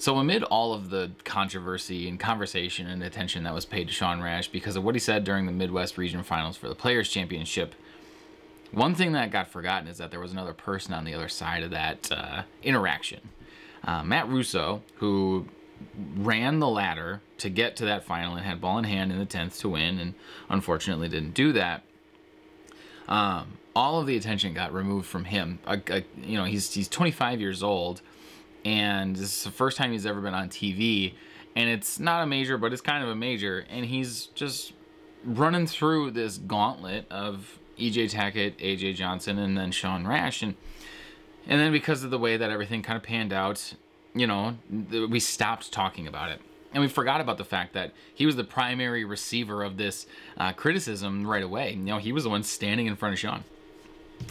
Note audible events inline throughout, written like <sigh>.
So, amid all of the controversy and conversation and attention that was paid to Sean Rash because of what he said during the Midwest Region Finals for the Players' Championship, one thing that got forgotten is that there was another person on the other side of that uh, interaction. Uh, Matt Russo, who ran the ladder to get to that final and had ball in hand in the 10th to win, and unfortunately didn't do that. Um, all of the attention got removed from him. You know, he's he's 25 years old, and this is the first time he's ever been on TV. And it's not a major, but it's kind of a major. And he's just running through this gauntlet of EJ Tackett, AJ Johnson, and then Sean Rash. And and then because of the way that everything kind of panned out, you know, we stopped talking about it. And we forgot about the fact that he was the primary receiver of this uh, criticism right away. You know, he was the one standing in front of Sean.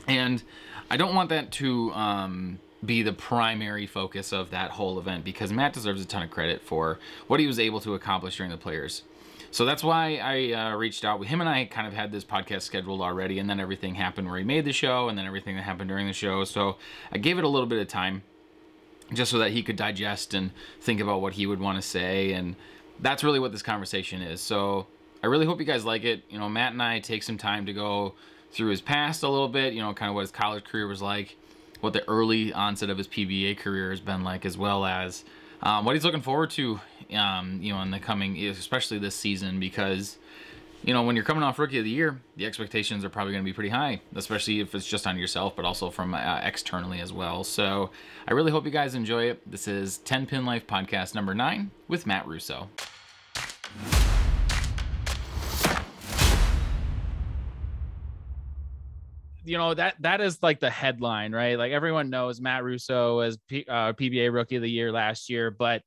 And I don't want that to um, be the primary focus of that whole event because Matt deserves a ton of credit for what he was able to accomplish during the players. So that's why I uh, reached out. With him and I kind of had this podcast scheduled already, and then everything happened where he made the show, and then everything that happened during the show. So I gave it a little bit of time just so that he could digest and think about what he would want to say. And that's really what this conversation is. So I really hope you guys like it. You know, Matt and I take some time to go through his past a little bit, you know, kind of what his college career was like, what the early onset of his PBA career has been like, as well as um, what he's looking forward to, um, you know, in the coming, especially this season, because you know, when you're coming off rookie of the year, the expectations are probably going to be pretty high, especially if it's just on yourself, but also from uh, externally as well. So I really hope you guys enjoy it. This is 10 Pin Life podcast number nine with Matt Russo. You know that that is like the headline, right? Like everyone knows Matt Russo as P, uh, PBA Rookie of the Year last year, but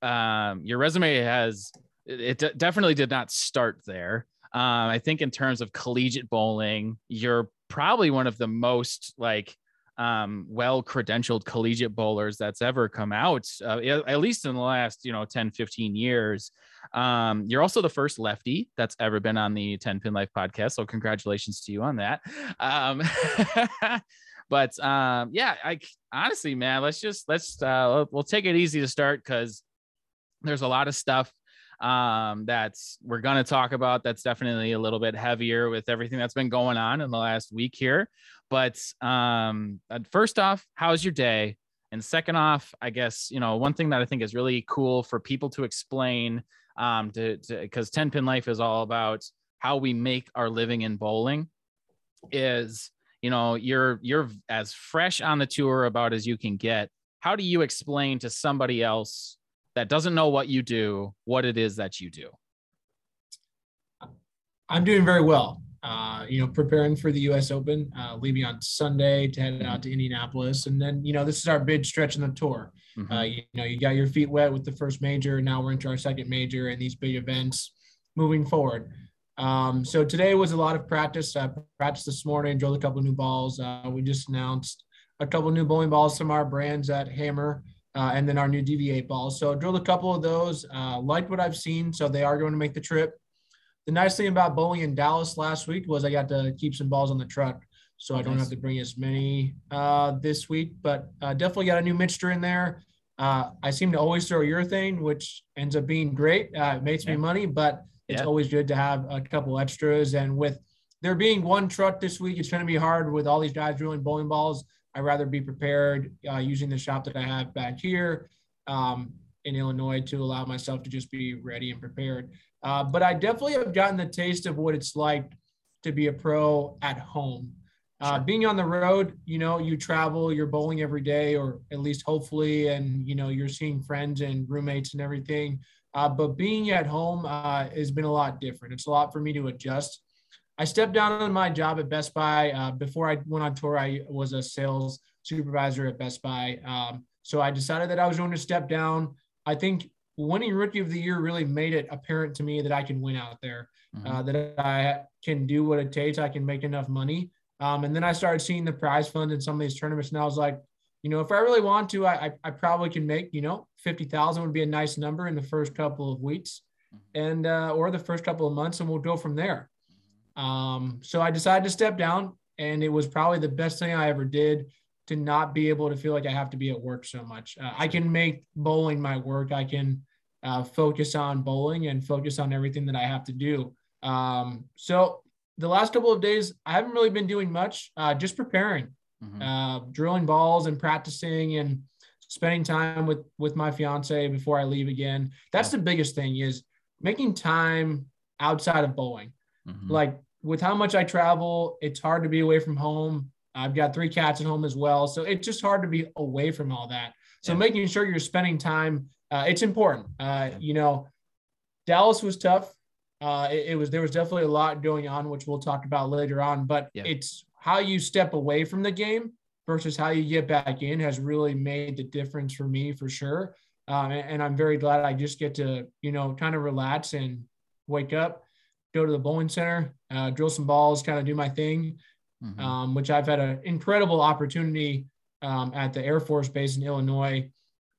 um, your resume has it d- definitely did not start there. Um, I think in terms of collegiate bowling, you're probably one of the most like um, well credentialed collegiate bowlers that's ever come out, uh, at least in the last, you know, 10, 15 years. Um, you're also the first lefty that's ever been on the 10 Pin Life podcast. So congratulations to you on that. Um, <laughs> but um, yeah, I honestly, man, let's just, let's, uh, we'll take it easy to start because there's a lot of stuff um, that's we're going to talk about. That's definitely a little bit heavier with everything that's been going on in the last week here. But um, uh, first off, how's your day? And second off, I guess you know one thing that I think is really cool for people to explain um, to because Ten Pin Life is all about how we make our living in bowling. Is you know you're you're as fresh on the tour about as you can get. How do you explain to somebody else that doesn't know what you do, what it is that you do? I'm doing very well. Uh, you know, preparing for the U.S. Open, uh, leaving on Sunday to head out to Indianapolis, and then you know this is our big stretch in the tour. Mm-hmm. Uh, you, know, you got your feet wet with the first major. Now we're into our second major and these big events moving forward. Um, so today was a lot of practice. I practiced this morning, drilled a couple new balls. Uh, we just announced a couple new bowling balls from our brands at Hammer uh, and then our new DV8 balls. So I drilled a couple of those, uh, liked what I've seen. So they are going to make the trip. The nice thing about bowling in Dallas last week was I got to keep some balls on the truck. So I don't have to bring as many uh, this week, but uh, definitely got a new mixture in there. Uh, I seem to always throw urethane, which ends up being great. Uh, it makes yeah. me money, but it's yeah. always good to have a couple extras. And with there being one truck this week, it's going to be hard with all these guys drilling bowling balls. I'd rather be prepared uh, using the shop that I have back here um, in Illinois to allow myself to just be ready and prepared. Uh, but I definitely have gotten the taste of what it's like to be a pro at home. Uh. Being on the road, you know, you travel, you're bowling every day, or at least hopefully, and you know, you're seeing friends and roommates and everything. Uh, but being at home uh, has been a lot different. It's a lot for me to adjust. I stepped down on my job at Best Buy. Uh, before I went on tour, I was a sales supervisor at Best Buy. Um, so I decided that I was going to step down. I think winning Rookie of the Year really made it apparent to me that I can win out there, mm-hmm. uh, that I can do what it takes. I can make enough money. Um, and then I started seeing the prize fund in some of these tournaments, and I was like, you know, if I really want to, I, I, I probably can make, you know, 50,000 would be a nice number in the first couple of weeks mm-hmm. and, uh, or the first couple of months, and we'll go from there. Um, so I decided to step down, and it was probably the best thing I ever did. To not be able to feel like I have to be at work so much. Uh, I can make bowling my work. I can uh, focus on bowling and focus on everything that I have to do. Um, so the last couple of days, I haven't really been doing much, uh, just preparing, mm-hmm. Uh, drilling balls and practicing and spending time with with my fiance before I leave again. That's yeah. the biggest thing is making time outside of bowling. Mm-hmm. Like with how much I travel, it's hard to be away from home. I've got three cats at home as well, so it's just hard to be away from all that. So yeah. making sure you're spending time, uh, it's important. Uh, you know, Dallas was tough. Uh, it, it, was there was definitely a lot going on, which we'll talk about later on. But yeah. it's how you step away from the game versus how you get back in has really made the difference for me for sure. Um, and, and, I'm very glad I just get to you know kind of relax and wake up, go to the bowling center, uh, drill some balls, kind of do my thing, mm-hmm. um, which I've had an incredible opportunity um, at the Air Force Base in Illinois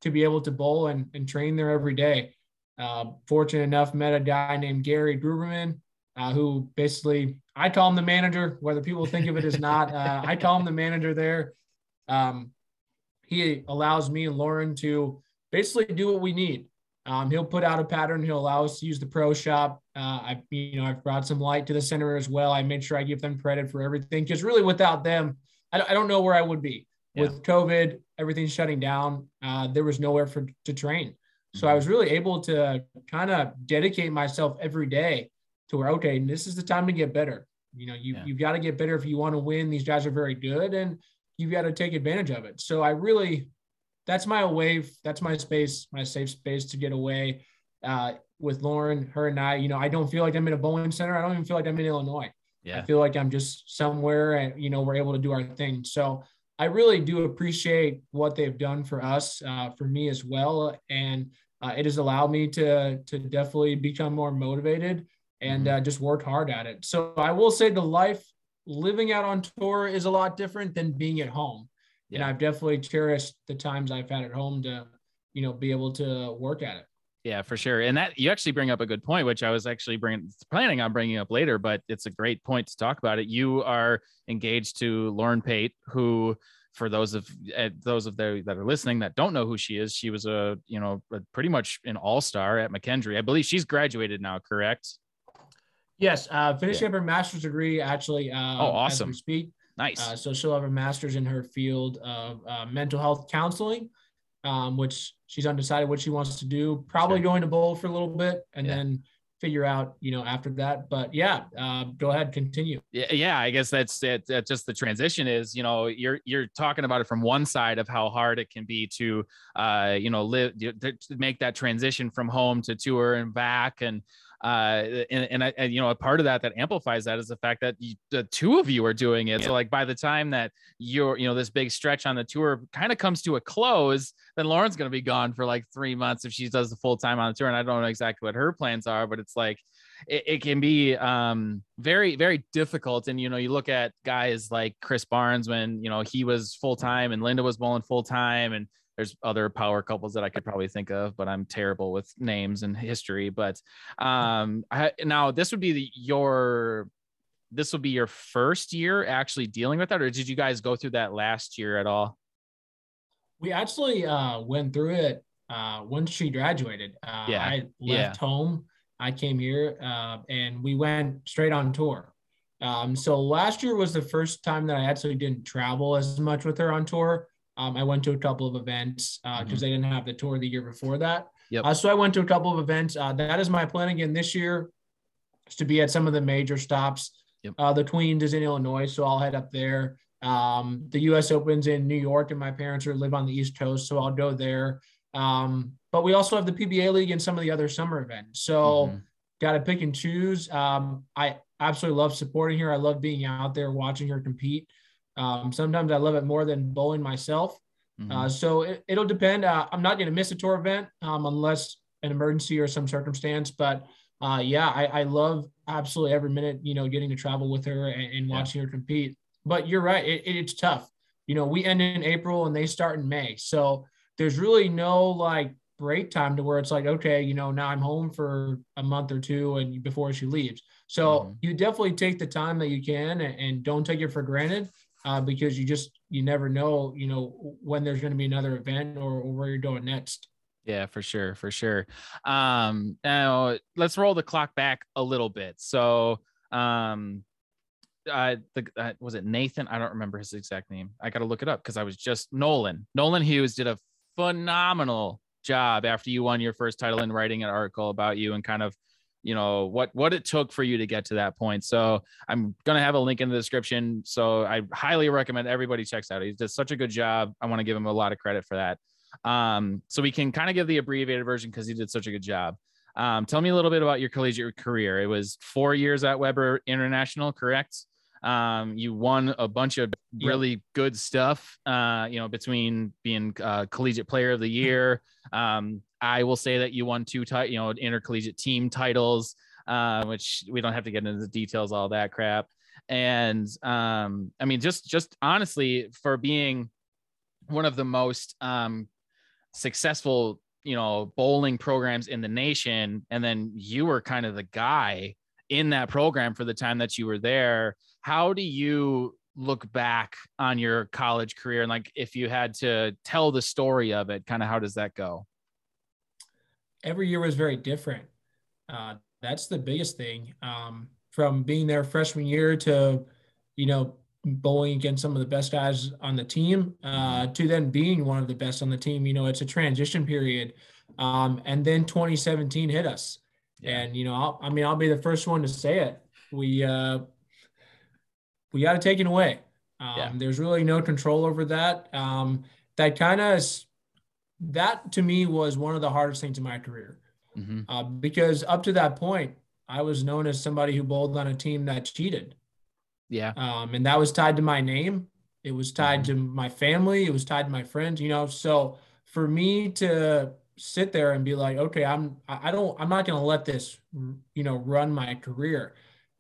to be able to bowl and, and train there every day. Uh, fortunate enough, met a guy named Gary Gruberman, uh, who basically I call him the manager, whether people think of it as not. Uh, I call him the manager there. Um, he allows me and Lauren to basically do what we need. Um, he'll put out a pattern. He'll allow us to use the pro shop. Uh, I, you know, I've brought some light to the center as well. I made sure I give them credit for everything because really, without them, I, I, don't know where I would be. Yeah. With COVID, everything's shutting down. Uh, there was nowhere for to train, so mm-hmm. I was really able to kind of dedicate myself every day to where okay, this is the time to get better. You know, you yeah. you've got to get better if you want to win. These guys are very good, and you've got to take advantage of it. So I really that's my away. That's my space, my safe space to get away. Uh, with Lauren, her and I, you know, I don't feel like I'm in a bowling center. I don't even feel like I'm in Illinois. Yeah. I feel like I'm just somewhere and, you know, we're able to do our thing. So I really do appreciate what they've done for us, uh, for me as well. And uh, it has allowed me to, to definitely become more motivated and mm-hmm. uh, just work hard at it. So I will say the life living out on tour is a lot different than being at home yeah. and I've definitely cherished the times I've had at home to, you know, be able to work at it. Yeah, for sure. And that you actually bring up a good point, which I was actually bringing planning on bringing up later, but it's a great point to talk about it. You are engaged to Lauren Pate, who for those of uh, those of the that are listening that don't know who she is, she was a you know a, pretty much an all star at McKendree. I believe she's graduated now, correct? Yes, uh, finishing yeah. up her master's degree actually. Uh, oh, awesome! speak, Nice. Uh, so she'll have a master's in her field of uh, mental health counseling, um, which she's undecided what she wants to do. Probably sure. going to bowl for a little bit and yeah. then figure out, you know, after that. But yeah, uh, go ahead, continue. Yeah, yeah. I guess that's it. That's just the transition is, you know, you're you're talking about it from one side of how hard it can be to, uh, you know, live to make that transition from home to tour and back and uh, and, and, I, and, you know, a part of that that amplifies that is the fact that you, the two of you are doing it. Yeah. So like by the time that you're, you know, this big stretch on the tour kind of comes to a close, then Lauren's going to be gone for like three months if she does the full time on the tour. And I don't know exactly what her plans are, but it's like, it, it can be um, very, very difficult. And, you know, you look at guys like Chris Barnes when, you know, he was full time and Lynda was bowling full time and there's other power couples that I could probably think of, but I'm terrible with names and history. But um, I, now this would be the, your this will be your first year actually dealing with that, or did you guys go through that last year at all? We actually uh, went through it uh, once she graduated. Uh, yeah, I left yeah. home. I came here uh, and we went straight on tour. Um, so last year was the first time that I actually didn't travel as much with her on tour. Um, I went to a couple of events because uh, mm-hmm. they didn't have the tour the year before that. Yep. Uh, so I went to a couple of events. Uh, that is my plan again this year, is to be at some of the major stops. Yep. Uh, the Queens is in Illinois, so I'll head up there. Um, the U.S. Open's in New York, and my parents are live on the East Coast, so I'll go there. Um, but we also have the PBA League and some of the other summer events. So mm-hmm. got to pick and choose. Um, I absolutely love supporting her. I love being out there watching her compete. Um, sometimes I love it more than bowling myself. Mm-hmm. Uh, so it, will depend. Uh, I'm not going to miss a tour event um, unless an emergency or some circumstance. But uh, yeah, I, I, love absolutely every minute, you know, getting to travel with her and, and watching yeah. her compete. But you're right. It, it, it's tough. You know, we end in April and they start in May. So there's really no like break time to where it's like, okay, you know, now I'm home for a month or two and before she leaves. So mm-hmm. you definitely take the time that you can and, and don't take it for granted uh, because you just you never know, you know, when there's going to be another event or, or where you're going next. Yeah, for sure, for sure. Um, now let's roll the clock back a little bit. So, um, uh, the uh, was it Nathan? I don't remember his exact name. I got to look it up because I was just Nolan. Nolan Hughes did a phenomenal job after you won your first title in writing an article about you and kind of you know what what it took for you to get to that point. So i'm gonna have a link in the description. So i highly recommend everybody checks out. He did such a good job. I want to give him a lot of credit for that. Um so we can kind of give the abbreviated version because he did such a good job. Um tell me a little bit about your collegiate career. It was four years at webber international correct? Um, you won a bunch of really good stuff, uh, you know, between being uh, collegiate player of the year. Um, I will say that you won two, ti- you know, intercollegiate team titles, uh, which we don't have to get into the details, all that crap. And um, I mean, just just honestly, for being one of the most um, successful, you know, bowling programs in the nation, and then you were kind of the guy in that program for the time that you were there how do you look back on your college career and like if you had to tell the story of it kind of how does that go every year was very different uh, that's the biggest thing um, from being there freshman year to you know bowling against some of the best guys on the team uh, to then being one of the best on the team you know it's a transition period um, and then 2017 hit us yeah. And you know, I'll, i mean, I'll be the first one to say it. We uh, we got to take it away. Um, yeah. There's really no control over that. Um, that kind of that to me was one of the hardest things in my career mm-hmm. uh, because up to that point, I was known as somebody who bowled on a team that cheated. Yeah. Um, and that was tied to my name. It was tied mm-hmm. to my family. It was tied to my friends. You know, so for me to sit there and be like, okay, I'm I don't I'm not going to let this you know run my career.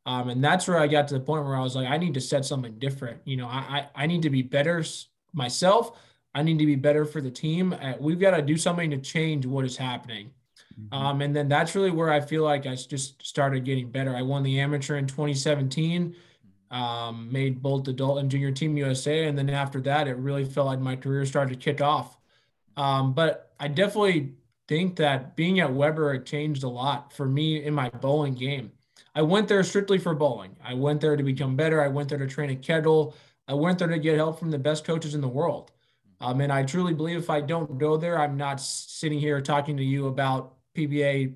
Um, and that's where I got to the point where I was like, I need to set something different. You know, I I, I need to be better myself. I need to be better for the team. Uh, we've got to do something to change what is happening. Mm-hmm. Um, and then that's really where I feel like I just started getting better. I won the amateur in 2017, um, made both adult and junior team USA. And then after that, it really felt like my career started to kick off. Um, but I definitely think that being at Webber changed a lot for me in my bowling game. I went there strictly for bowling. I went there to become better. I went there to train a Kegel. I went there to get help from the best coaches in the world. Um, and I truly believe if I don't go there, I'm not sitting here talking to you about PBA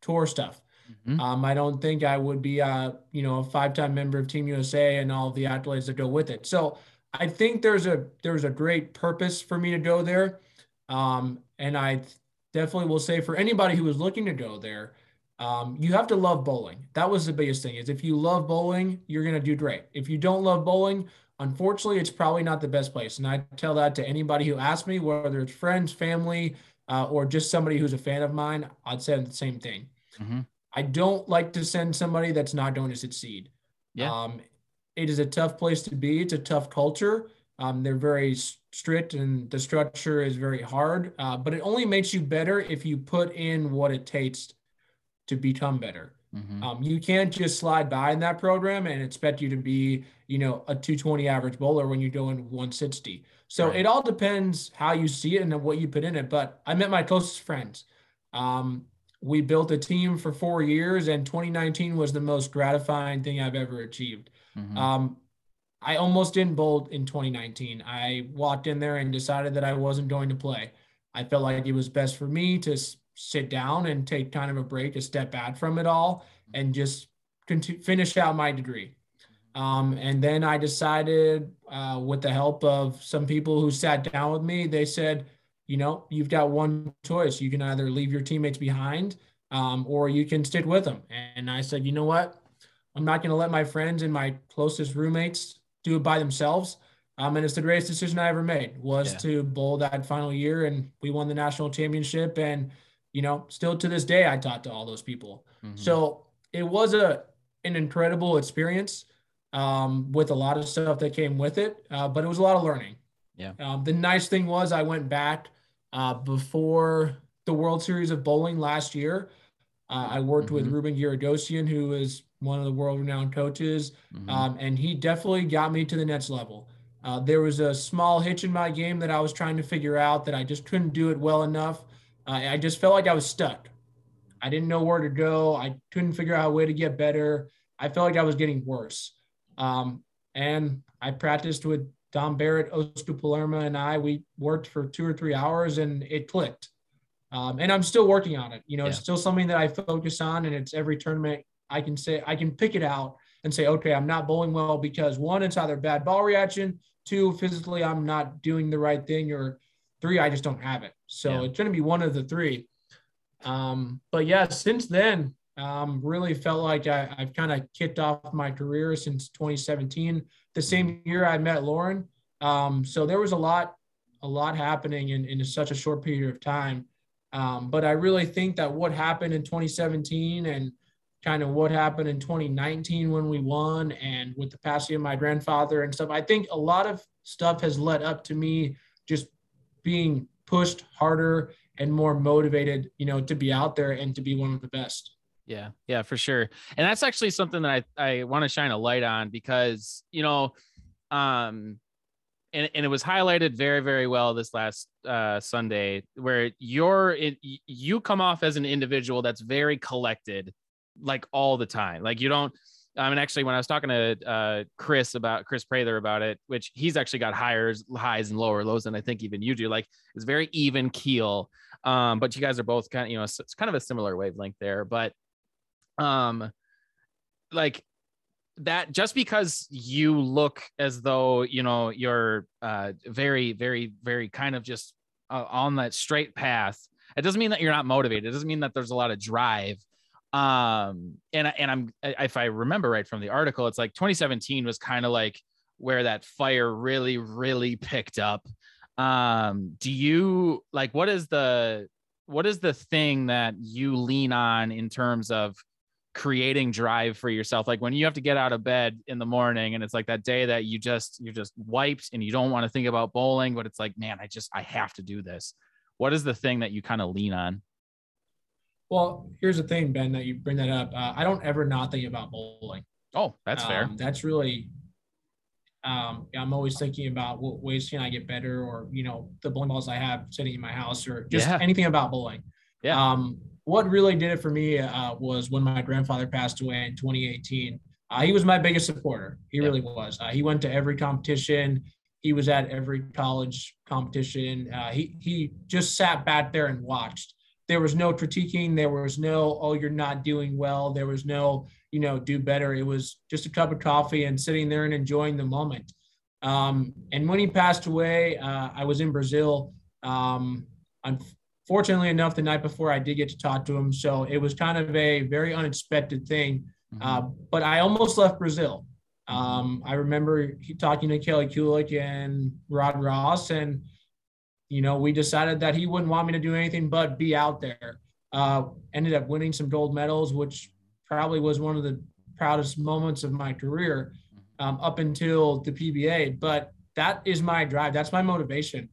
tour stuff. Mm-hmm. Um, I don't think I would be, a, you know, a five-time member of Team USA and all the accolades that go with it. So I think there's a there's a great purpose for me to go there. Um, and I definitely will say for anybody who is looking to go there, um, you have to love bowling. That was the biggest thing is if you love bowling, you're going to do great. If you don't love bowling, unfortunately, it's probably not the best place. And I tell that to anybody who asks me, whether it's friends, family, uh, or just somebody who's a fan of mine, I'd say the same thing. Mm-hmm. I don't like to send somebody that's not going to succeed. Yeah. Um, it is a tough place to be. It's a tough culture. Um, they're very strict and the structure is very hard, uh, but it only makes you better if you put in what it takes to become better. Mm-hmm. Um, you can't just slide by in that program and expect you to be, you know, a 220 average bowler when you're doing 160. So right. it all depends how you see it and what you put in it. But I met my closest friends. Um, we built a team for four years, and 2019 was the most gratifying thing I've ever achieved. Mm-hmm. Um, I almost didn't bowl in 2019. I walked in there and decided that I wasn't going to play. I felt like it was best for me to sit down and take kind of a break, a step back from it all, and just continue, finish out my degree. Um, and then I decided, uh, with the help of some people who sat down with me, they said, you know, you've got one choice. You can either leave your teammates behind um, or you can stick with them. And I said, you know what? I'm not going to let my friends and my closest roommates do it by themselves. Um, and it's the greatest decision I ever made was yeah. to bowl that final year, and we won the national championship. And you know, still to this day, I talk to all those people. Mm-hmm. So it was a an incredible experience um, with a lot of stuff that came with it, uh, but it was a lot of learning. Yeah. Um, the nice thing was I went back uh, before the World Series of Bowling last year. Uh, I worked mm-hmm. with Ruben Giragosian, who is one of the world renowned coaches. Mm-hmm. Um, and he definitely got me to the next level. Uh, there was a small hitch in my game that I was trying to figure out that I just couldn't do it well enough. Uh, I just felt like I was stuck. I didn't know where to go. I couldn't figure out a way to get better. I felt like I was getting worse. Um, and I practiced with Dom Barrett, Oscar Palermo, and I. We worked for two or three hours and it clicked. Um, and I'm still working on it. You know, yeah. it's still something that I focus on, and it's every tournament I can say I can pick it out and say, okay, I'm not bowling well because one, it's either bad ball reaction, two, physically I'm not doing the right thing, or three, I just don't have it. So yeah. it's going to be one of the three. Um, but yeah, since then, um, really felt like I, have kind of kicked off my career since 2017, the same year I met Lauren. Um, so there was a lot, a lot happening in, in such a short period of time. Um, but I really think that what happened in 2017 and kind of what happened in 2019 when we won and with the passing of my grandfather and stuff, I think a lot of stuff has led up to me just being pushed harder and more motivated, you know, to be out there and to be one of the best. Yeah, yeah, for sure. And that's actually something that I, I want to shine a light on because, you know, um, and, and it was highlighted very, very well this last uh, Sunday where you're it, you come off as an individual that's very collected, like all the time. Like you don't, I mean, actually, when I was talking to uh, Chris about Chris Prather about it, which he's actually got higher highs and lower lows than I think even you do. Like it's very even keel. Um, but you guys are both kind of, you know, it's kind of a similar wavelength there. But um, like that, just because you look as though you know you're uh very, very, very kind of just uh, on that straight path, it doesn't mean that you're not motivated. It doesn't mean that there's a lot of drive um and and i'm if i remember right from the article it's like 2017 was kind of like where that fire really really picked up. Um do you like what is the what is the thing that you lean on in terms of creating drive for yourself? Like when you have to get out of bed in the morning and it's like that day that you just you're just wiped and you don't want to think about bowling but it's like man i just i have to do this. What is the thing that you kind of lean on well, here's the thing, Ben, that you bring that up. Uh, I don't ever not think about bowling. Oh, that's um, fair. That's really, um, I'm always thinking about what ways can I get better, or you know, the bowling balls I have sitting in my house, or just yeah. anything about bowling. Yeah. Um, what really did it for me uh, was when my grandfather passed away in 2018. Uh, he was my biggest supporter. He yeah. really was. Uh, he went to every competition. He was at every college competition. Uh, he he just sat back there and watched there was no critiquing there was no oh you're not doing well. There was no you know do better. It was just a cup of coffee and sitting there and enjoying the moment. Um, and when he passed away uh, i was in brazil um, unfortunately enough the night before i did get to talk to him. So it was kind of a very unexpected thing mm-hmm. uh, but i almost left brazil. Um, i remember talking to kelly kulick and rod ross and you know, we decided that he wouldn't want me to do anything but be out there. Uh, ended up winning some gold medals, which probably was one of the proudest moments of my career um, up until the PBA. But that is my drive. That's my motivation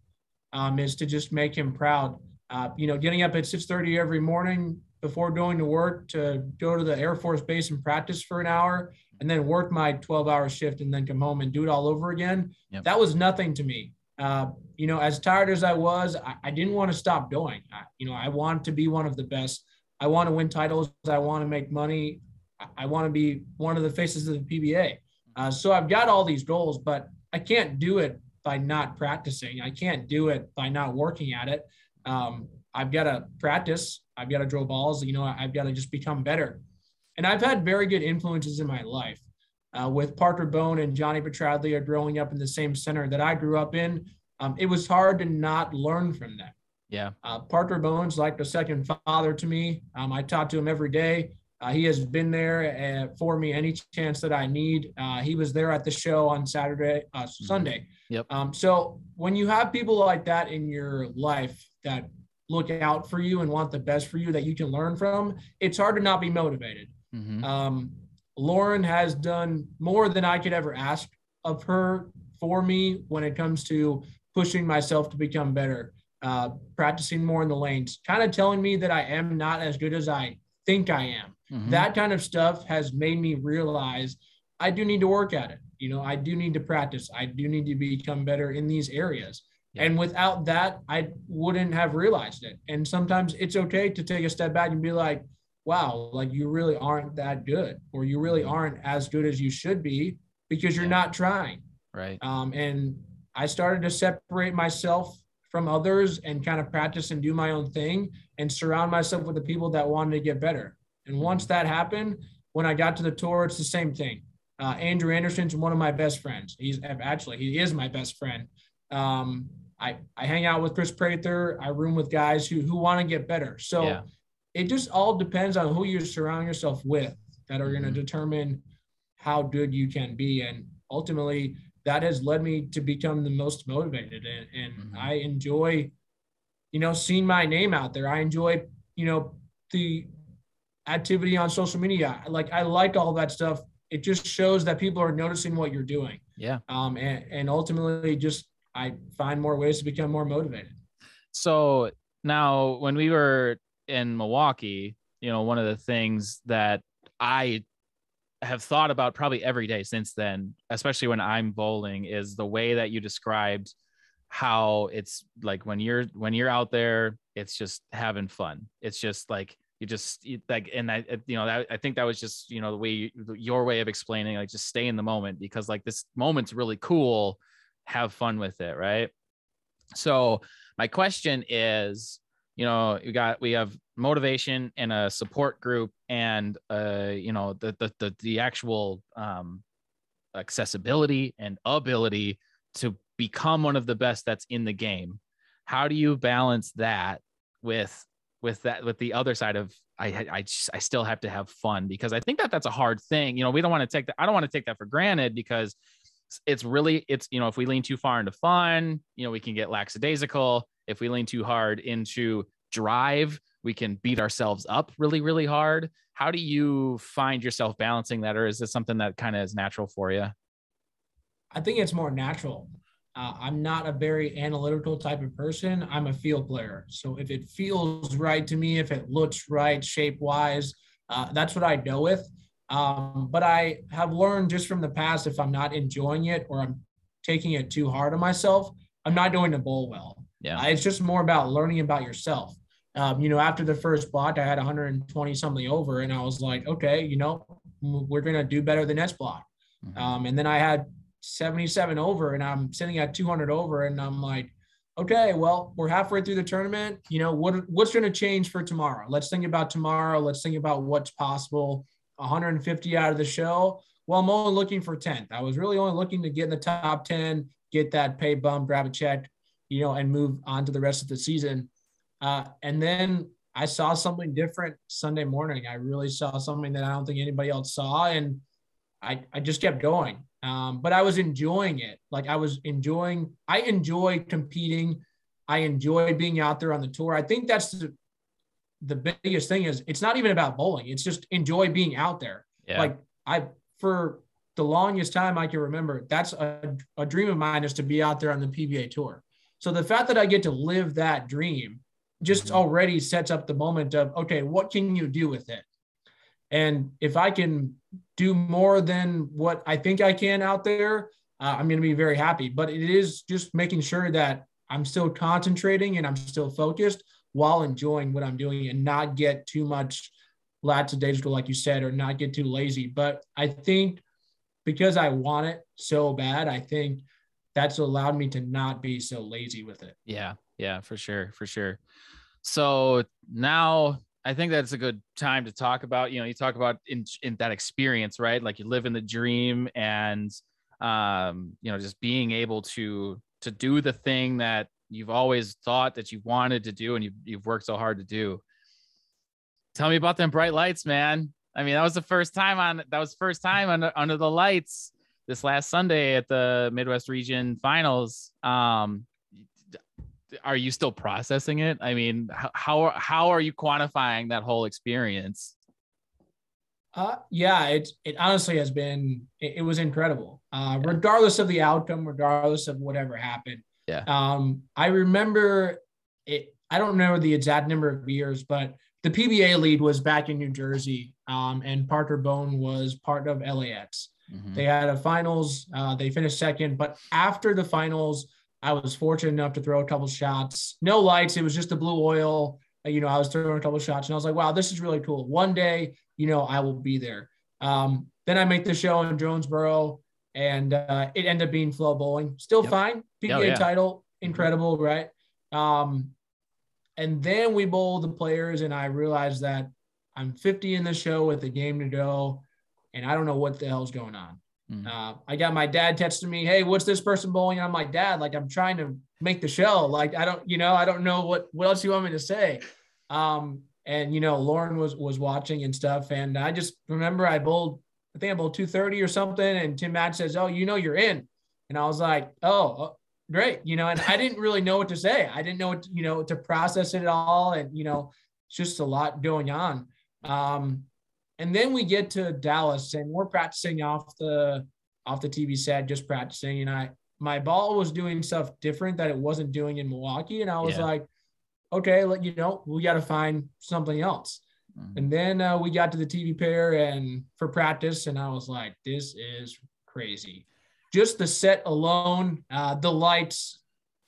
um, is to just make him proud. Uh, you know, getting up at 6:30 every morning before going to work to go to the Air Force Base and practice for an hour, and then work my 12-hour shift and then come home and do it all over again. Yep. That was nothing to me. Uh, you know, as tired as I was, I, I didn't want to stop going. I, you know, I want to be one of the best. I want to win titles. I want to make money. I, I want to be one of the faces of the PBA. Uh, so I've got all these goals, but I can't do it by not practicing. I can't do it by not working at it. Um, I've got to practice. I've got to draw balls. You know, I've got to just become better. And I've had very good influences in my life uh, with Parker Bohn and Johnny Petraglia growing up in the same center that I grew up in, um, it was hard to not learn from them. Yeah. Uh, Parker Bohn's like the second father to me. Um, I talk to him every day. Uh, he has been there uh, for me any chance that I need. Uh, he was there at the show on Saturday, uh, mm-hmm. Sunday. Yep. Um, so when you have people like that in your life that look out for you and want the best for you that you can learn from, it's hard to not be motivated. Mm-hmm. Um, Lauren has done more than I could ever ask of her for me when it comes to pushing myself to become better, uh, practicing more in the lanes, kind of telling me that I am not as good as I think I am. Mm-hmm. That kind of stuff has made me realize I do need to work at it. You know, I do need to practice. I do need to become better in these areas. Yeah. And without that, I wouldn't have realized it. And sometimes it's okay to take a step back and be like, wow, like you really aren't that good, or you really aren't as good as you should be because you're yeah. not trying. Right. Um, and I started to separate myself from others and kind of practice and do my own thing and surround myself with the people that wanted to get better. And once that happened, when I got to the tour, it's the same thing. Uh, Andrew Anderson's one of my best friends. He's actually he is my best friend. Um, I I hang out with Chris Prather. I room with guys who who want to get better. So yeah. it just all depends on who you surround yourself with that are going to mm-hmm. determine how good you can be. And ultimately, that has led me to become the most motivated. And, and mm-hmm. I enjoy, you know, seeing my name out there. I enjoy, you know, the activity on social media. Like I like all that stuff. It just shows that people are noticing what you're doing. Yeah. Um, and, and ultimately just I find more ways to become more motivated. So now when we were in Milwaukee, you know, one of the things that I have thought about probably every day since then, especially when I'm bowling, is the way that you described how it's like when you're when you're out there, it's just having fun. It's just like you just like and i you know that, i think that was just you know the way you, your way of explaining like just stay in the moment because like this moment's really cool have fun with it right so my question is you know we got we have motivation and a support group and uh you know the the the, the actual um accessibility and ability to become one of the best that's in the game how do you balance that with with that with the other side of I I I still have to have fun because I think that that's a hard thing. You know, we don't want to take that. I don't want to take that for granted because it's really it's you know if we lean too far into fun, you know, we can get lackadaisical. If we lean too hard into drive, we can beat ourselves up really really hard. How do you find yourself balancing that, or is this something that kind of is natural for you? I think it's more natural. Uh, I'm not a very analytical type of person. I'm a field player. So if it feels right to me, if it looks right shape wise, uh, that's what I go with. Um, but I have learned just from the past if I'm not enjoying it or I'm taking it too hard on myself, I'm not doing the bowl well. Yeah. Uh, it's just more about learning about yourself. Um, you know, after the first block, I had 120 something over, and I was like, okay, you know, we're going to do better the next block. Mm-hmm. Um, and then I had 77 over and I'm sitting at 200 over and I'm like, okay, well, we're halfway through the tournament. You know, what what's going to change for tomorrow? Let's think about tomorrow. Let's think about what's possible. 150 out of the show. Well, I'm only looking for 10th. I was really only looking to get in the top 10, get that pay bump, grab a check, you know, and move on to the rest of the season. Uh, and then I saw something different Sunday morning. I really saw something that I don't think anybody else saw. And I, I just kept going. Um, but I was enjoying it. Like I was enjoying, I enjoy competing. I enjoy being out there on the tour. I think that's the, the biggest thing is it's not even about bowling. It's just enjoy being out there. Yeah. Like I, for the longest time I can remember, that's a, a dream of mine is to be out there on the PBA tour. So the fact that I get to live that dream just mm-hmm. already sets up the moment of, okay, what can you do with it? And if I can do more than what I think I can out there, uh, I'm going to be very happy. But it is just making sure that I'm still concentrating and I'm still focused while enjoying what I'm doing and not get too much lackadaisical, like you said, or not get too lazy. But I think because I want it so bad, I think that's allowed me to not be so lazy with it. Yeah. Yeah, for sure. For sure. So now I think that's a good time to talk about, you know, you talk about in, in that experience, right? Like you live in the dream and, um, you know, just being able to, to do the thing that you've always thought that you wanted to do and you've, you've worked so hard to do. Tell me about them bright lights, man. I mean, that was the first time on, that was first time under, under the lights this last Sunday at the Midwest region finals. Um, are you still processing it? I mean, how how are you quantifying that whole experience? Uh, yeah, it it honestly has been it, it was incredible. Uh, yeah. regardless of the outcome, regardless of whatever happened. Yeah. Um, I remember it. I don't know the exact number of years, but the PBA League was back in New Jersey, um, and Parker Bohn was part of LAX. Mm-hmm. They had a finals. Uh, they finished second, but after the finals, I was fortunate enough to throw a couple shots. No lights. It was just the blue oil. You know, I was throwing a couple shots, and I was like, "Wow, this is really cool." One day, you know, I will be there. Um, then I make the show in Jonesboro, and uh, it ended up being Flow Bowling. Still yep. fine. PBA oh, yeah. title, incredible, right? Um, and then we bowl the players, and I realized that I'm 50 in the show with a game to go, and I don't know what the hell's going on. Mm. Uh, I got my dad texting me, "Hey, what's this person bowling?" I'm like, "Dad, like I'm trying to make the show. Like I don't, you know, I don't know what what else you want me to say." Um, and you know, Lauren was was watching and stuff, and I just remember I bowled, I think I bowled 230 or something, and Tim Madge says, "Oh, you know, you're in," and I was like, "Oh, oh great," you know, and I didn't really know what to say. I didn't know what to, you know to process it at all, and you know, it's just a lot going on. Um, and then we get to Dallas and we're practicing off the off the TV set, just practicing. And I my ball was doing stuff different that it wasn't doing in Milwaukee. And I was yeah. like, okay, let you know, we got to find something else. Mm-hmm. And then uh, we got to the TV pair and for practice, and I was like, this is crazy. Just the set alone, uh, the lights,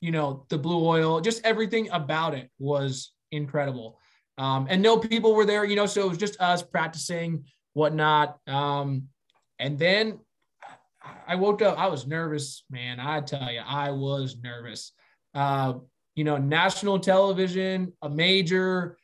you know, the blue oil, just everything about it was incredible. Um, and no people were there, you know, so it was just us practicing, whatnot. Um, and then I woke up, I was nervous, man. I tell you, I was nervous. Uh, you know, national television, a major,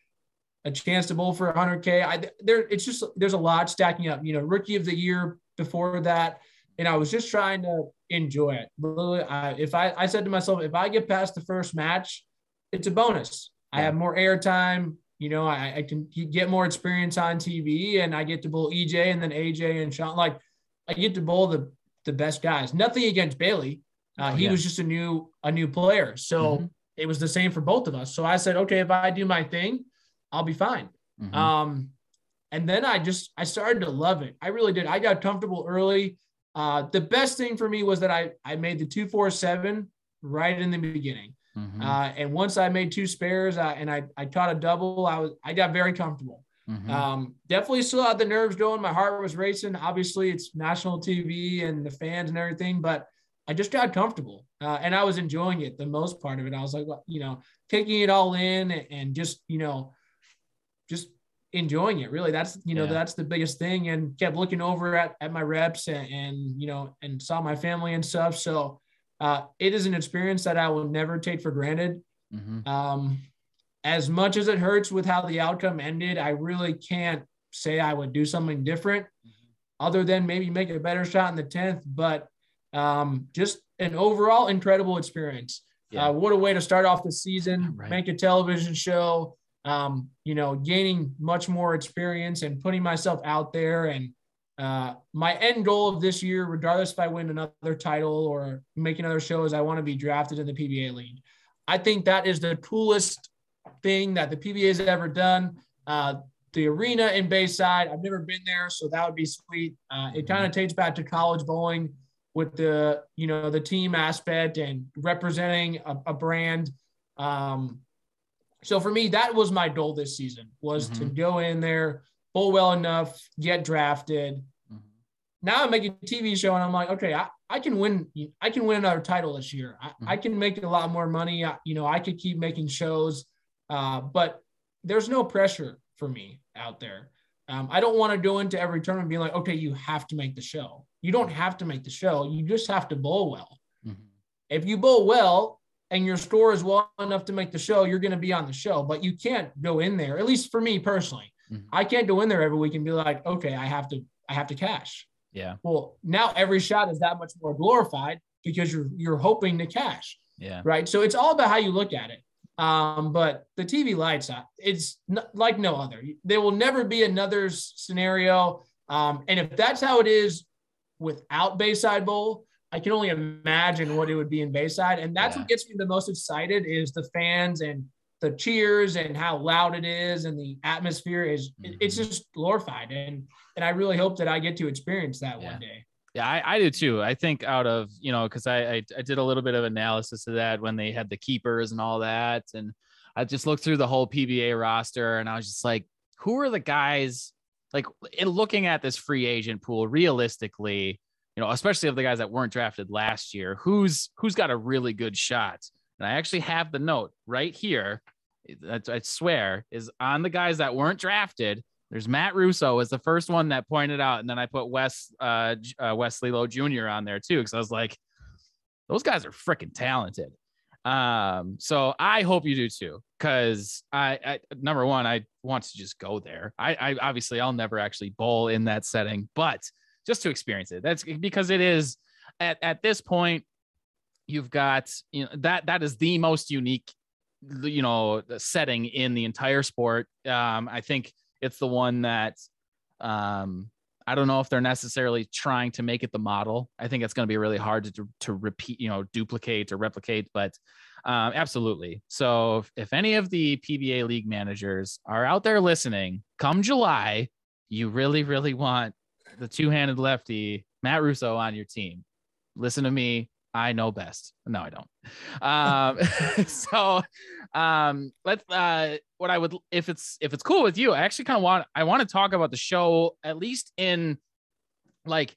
a chance to bowl for 100K. I there, it's just there's a lot stacking up. You know, rookie of the year before that, and I was just trying to enjoy it. Literally, I, if I I said to myself, if I get past the first match, it's a bonus. I have more airtime you know, I, I can get more experience on TV and I get to bowl EJ and then AJ and Sean. Like I get to bowl the the best guys. Nothing against Bailey. Uh, oh, he yeah. was just a new a new player. So mm-hmm. it was the same for both of us. So I said, okay, if I do my thing, I'll be fine. Mm-hmm. Um, and then I just I started to love it. I really did. I got comfortable early. Uh, the best thing for me was that I I made the two four seven right in the beginning. Mm-hmm. Uh, and once I made two spares uh, and I, I taught a double, I was I got very comfortable. Mm-hmm. Um, definitely still had the nerves going. My heart was racing. Obviously, it's national TV and the fans and everything, but I just got comfortable uh, and I was enjoying it. The most part of it, I was like, you know, taking it all in and just you know, just enjoying it. Really, that's you know yeah. that's the biggest thing. And kept looking over at, at my reps and, and you know and saw my family and stuff. So uh, it is an experience that I will never take for granted. Mm-hmm. Um, as much as it hurts with how the outcome ended, I really can't say I would do something different mm-hmm. other than maybe make a better shot in the 10th. But um, just an overall incredible experience. Yeah. Uh, what a way to start off the season, right. make a television show, um, you know, gaining much more experience and putting myself out there and uh, my end goal of this year, regardless if I win another title or make another show, is I want to be drafted in the PBA league. I think that is the coolest thing that the PBA has ever done. Uh, the arena in Bayside, I've never been there, so that would be sweet. Uh, it kind of takes back to college bowling with the you know the team aspect and representing a, a brand. Um, so for me, that was my goal this season was mm-hmm. to go in there, bowl well enough, get drafted. Mm-hmm. Now I'm making a TV show and I'm like, okay, I, I can win. I can win another title this year. I, mm-hmm. I can make a lot more money. I, you know, I could keep making shows, uh, but there's no pressure for me out there. Um, I don't want to go into every tournament being like, okay, you have to make the show. You don't have to make the show. You just have to bowl well. Mm-hmm. If you bowl well and your score is well enough to make the show, you're going to be on the show. But you can't go in there, at least for me personally. Mm-hmm. I can't go in there every week and be like, okay, I have to, I have to cash. Yeah. Well, now every shot is that much more glorified because you're you're hoping to cash. Yeah. Right. So it's all about how you look at it. Um, but the TV lights, uh, it's like no other. There will never be another scenario. Um, and if that's how it is without Bayside Bowl, I can only imagine what it would be in Bayside. And that's yeah. what gets me the most excited is the fans and the cheers and how loud it is and the atmosphere is mm-hmm. it's just glorified and and I really hope that I get to experience that yeah. one day. Yeah, I, I do too. I think out of you know because I, I I did a little bit of analysis of that when they had the keepers and all that, and I just looked through the whole PBA roster and I was just like, who are the guys like in looking at this free agent pool realistically? you know, especially of the guys that weren't drafted last year, who's who's got a really good shot. And I actually have the note right here. I swear is on the guys that weren't drafted. There's Matt Russo was the first one that pointed out, and then I put Wes uh, uh Wesley Low Jr. on there too because I was like, those guys are freaking talented. Um, so I hope you do too, because I, I, number one, I want to just go there. I, I obviously I'll never actually bowl in that setting, but just to experience it. That's because it is at, at this point, you've got you know that that is the most unique you know setting in the entire sport. Um, I think it's the one that um, I don't know if they're necessarily trying to make it the model. I think it's going to be really hard to, to repeat, you know, duplicate or replicate, but um, absolutely. So if, if any of the PBA league managers are out there listening, come July, you really, really want the two handed lefty, Matt Russo, on your team. Listen to me. I know best. No, I don't. Um, <laughs> so um, let's uh, what I would if it's if it's cool with you, I actually kind of want I want to talk about the show at least in like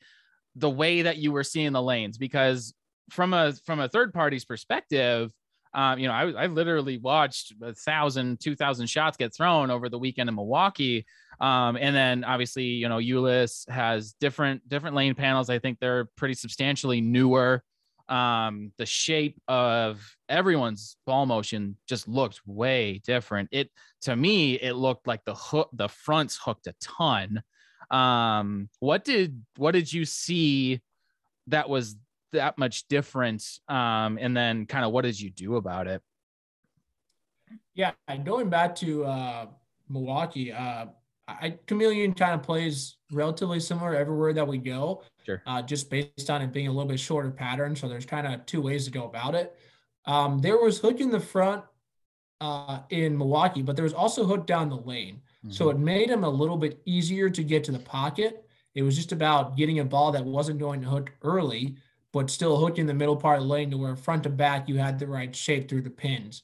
the way that you were seeing the lanes because from a from a third party's perspective, um, you know, I, I literally watched a thousand, two thousand shots get thrown over the weekend in Milwaukee. Um, and then obviously, you know, Dallas has different different lane panels. I think they're pretty substantially newer um the shape of everyone's ball motion just looked way different. It to me it looked like the hook the fronts hooked a ton. Um what did what did you see that was that much different? Um and then kind of what did you do about it? Yeah going back to uh milwaukee uh I chameleon kind of plays relatively similar everywhere that we go. Sure. Uh, just based on it being a little bit shorter pattern. So there's kind of two ways to go about it. Um, there was hook in the front uh, in Milwaukee, but there was also hook down the lane. Mm-hmm. So it made him a little bit easier to get to the pocket. It was just about getting a ball that wasn't going to hook early, but still hook in the middle part of the lane to where front to back you had the right shape through the pins.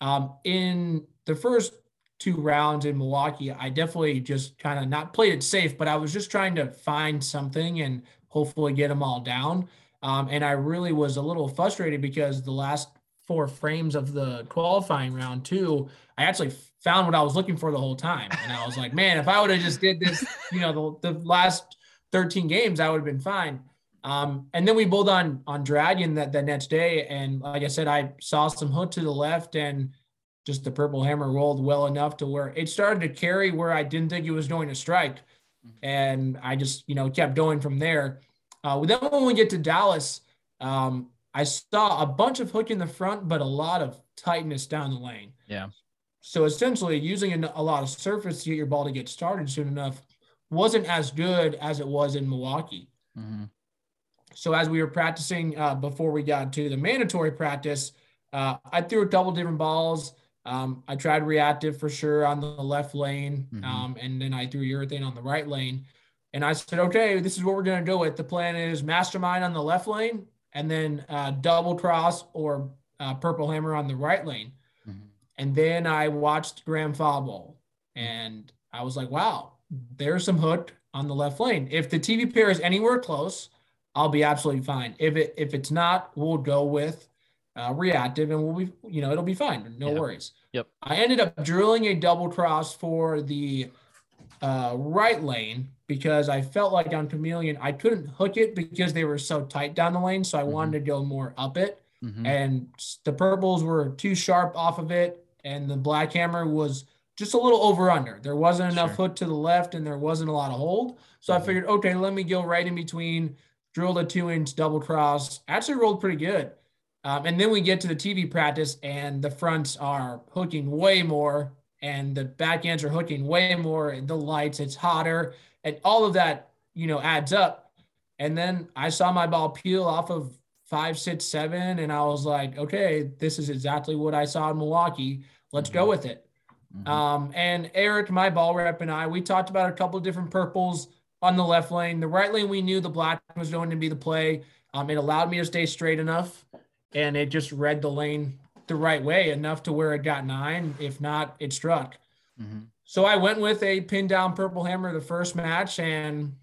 Um, in the first two rounds in Milwaukee, I definitely just kind of not played it safe, but I was just trying to find something and hopefully get them all down. Um, and I really was a little frustrated because the last four frames of the qualifying round two, I actually found what I was looking for the whole time. And I was like, man, if I would have just did this, you know, the, the last 13 games, I would have been fine. Um, and then we bowled on on Dragon that, that next day. And like I said, I saw some hook to the left and just the purple hammer rolled well enough to where it started to carry where I didn't think it was going to strike. Mm-hmm. And I just, you know, kept going from there. Uh, then when we get to Dallas, um, I saw a bunch of hook in the front, but a lot of tightness down the lane. Yeah. So essentially, using a, a lot of surface to get your ball to get started soon enough wasn't as good as it was in Milwaukee. Mm-hmm. So as we were practicing uh, before we got to the mandatory practice, uh, I threw a couple different balls. Um, I tried reactive for sure on the left lane, mm-hmm. um, and then I threw urethane on the right lane. And I said, okay, this is what we're going to do it. The plan is mastermind on the left lane and then uh, double cross or uh, purple hammer on the right lane. Mm-hmm. And then I watched Graham Fauble and I was like, wow, there's some hook on the left lane. If the TV pair is anywhere close, I'll be absolutely fine. If it if it's not, we'll go with uh, reactive and we'll be, you know, it'll be fine. No yeah. worries. Yep. I ended up drilling a double cross for the uh, right lane because I felt like on Chameleon, I couldn't hook it because they were so tight down the lane. So I mm-hmm. wanted to go more up it. Mm-hmm. And the purples were too sharp off of it. And the black hammer was just a little over under. There wasn't enough sure. hook to the left and there wasn't a lot of hold. So mm-hmm. I figured, okay, let me go right in between, drill a two inch double cross. Actually rolled pretty good. Um, and then we get to the TV practice, and the fronts are hooking way more, and the backends are hooking way more, and the lights, it's hotter, and all of that, you know, adds up. And then I saw my ball peel off of five, six, seven, and I was like, okay, this is exactly what I saw in Milwaukee. Let's mm-hmm. go with it. Mm-hmm. Um, and Eric, my ball rep, and I, we talked about a couple of different purples on the left lane. The right lane, we knew the black was going to be the play. Um, it allowed me to stay straight enough and it just read the lane the right way enough to where it got nine. If not, it struck. Mm-hmm. So I went with a pin down purple hammer the first match and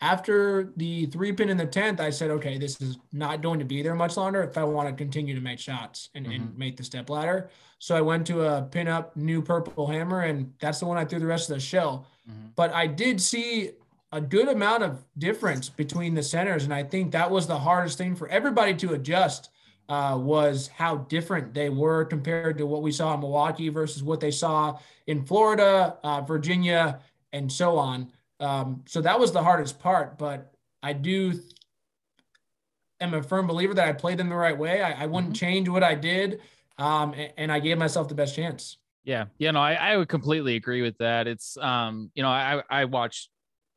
after the three pin in the 10th, I said, okay, this is not going to be there much longer if I want to continue to make shots and, mm-hmm. and make the step ladder. So I went to a pin up new purple hammer, and that's the one I threw the rest of the show. Mm-hmm. But I did see a good amount of difference between the centers. And I think that was the hardest thing for everybody to adjust uh, was how different they were compared to what we saw in Milwaukee versus what they saw in Florida, uh, Virginia, and so on. Um, so that was the hardest part. But I do am a firm believer that I played them the right way. I, I wouldn't mm-hmm. change what I did, um, and, and, I gave myself the best chance. Yeah, yeah, no, I, I would completely agree with that. It's, um, you know, I I watched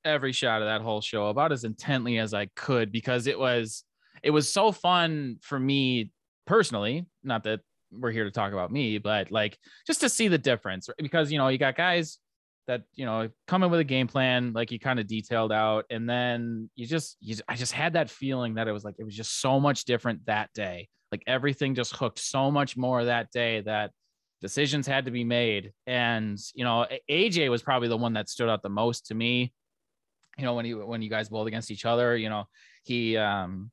every shot of that whole show about as intently as I could because it was it was so fun for me personally. Not that we're here to talk about me, but like just to see the difference because you know you got guys that you know come in with a game plan like you kind of detailed out and then you just you i just had that feeling that it was like it was just so much different that day. Like everything just hooked so much more that day that decisions had to be made. And you know EJ was probably the one that stood out the most to me. You know when you when you guys bowled against each other you know he um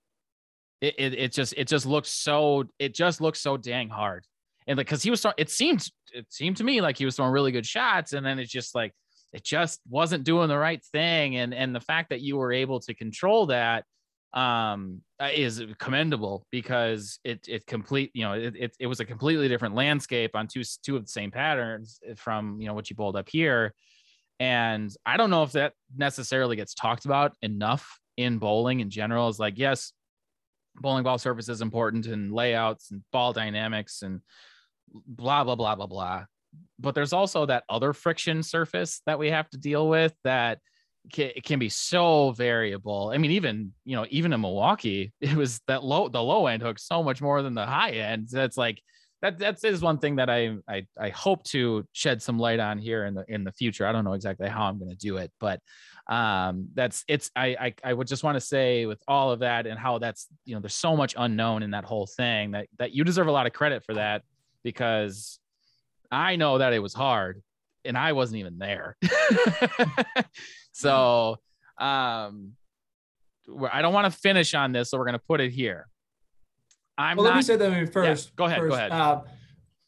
it, it, it just it just looks so it just looks so dang hard and like because he was it seemed it seemed to me like he was throwing really good shots and then it's just like it just wasn't doing the right thing and and the fact that you were able to control that um is commendable because it it complete you know it, it, it was a completely different landscape on two two of the same patterns from you know what you bowled up here and I don't know if that necessarily gets talked about enough in bowling in general. Is like, yes, bowling ball surface is important and layouts and ball dynamics and blah, blah, blah, blah, blah. But there's also that other friction surface that we have to deal with that can, can be so variable. I mean, even, you know, even in Milwaukee, <laughs> it was that low, the low end hook so much more than the high end. That's like, that that is one thing that I, I I hope to shed some light on here in the in the future. I don't know exactly how I'm going to do it, but um, that's it's I, I I would just want to say with all of that and how that's you know there's so much unknown in that whole thing that that you deserve a lot of credit for that because I know that it was hard and I wasn't even there. <laughs> so um I don't want to finish on this, so we're going to put it here. I'm well, not, let me say that first. Yeah, go ahead. First. Go ahead. Uh,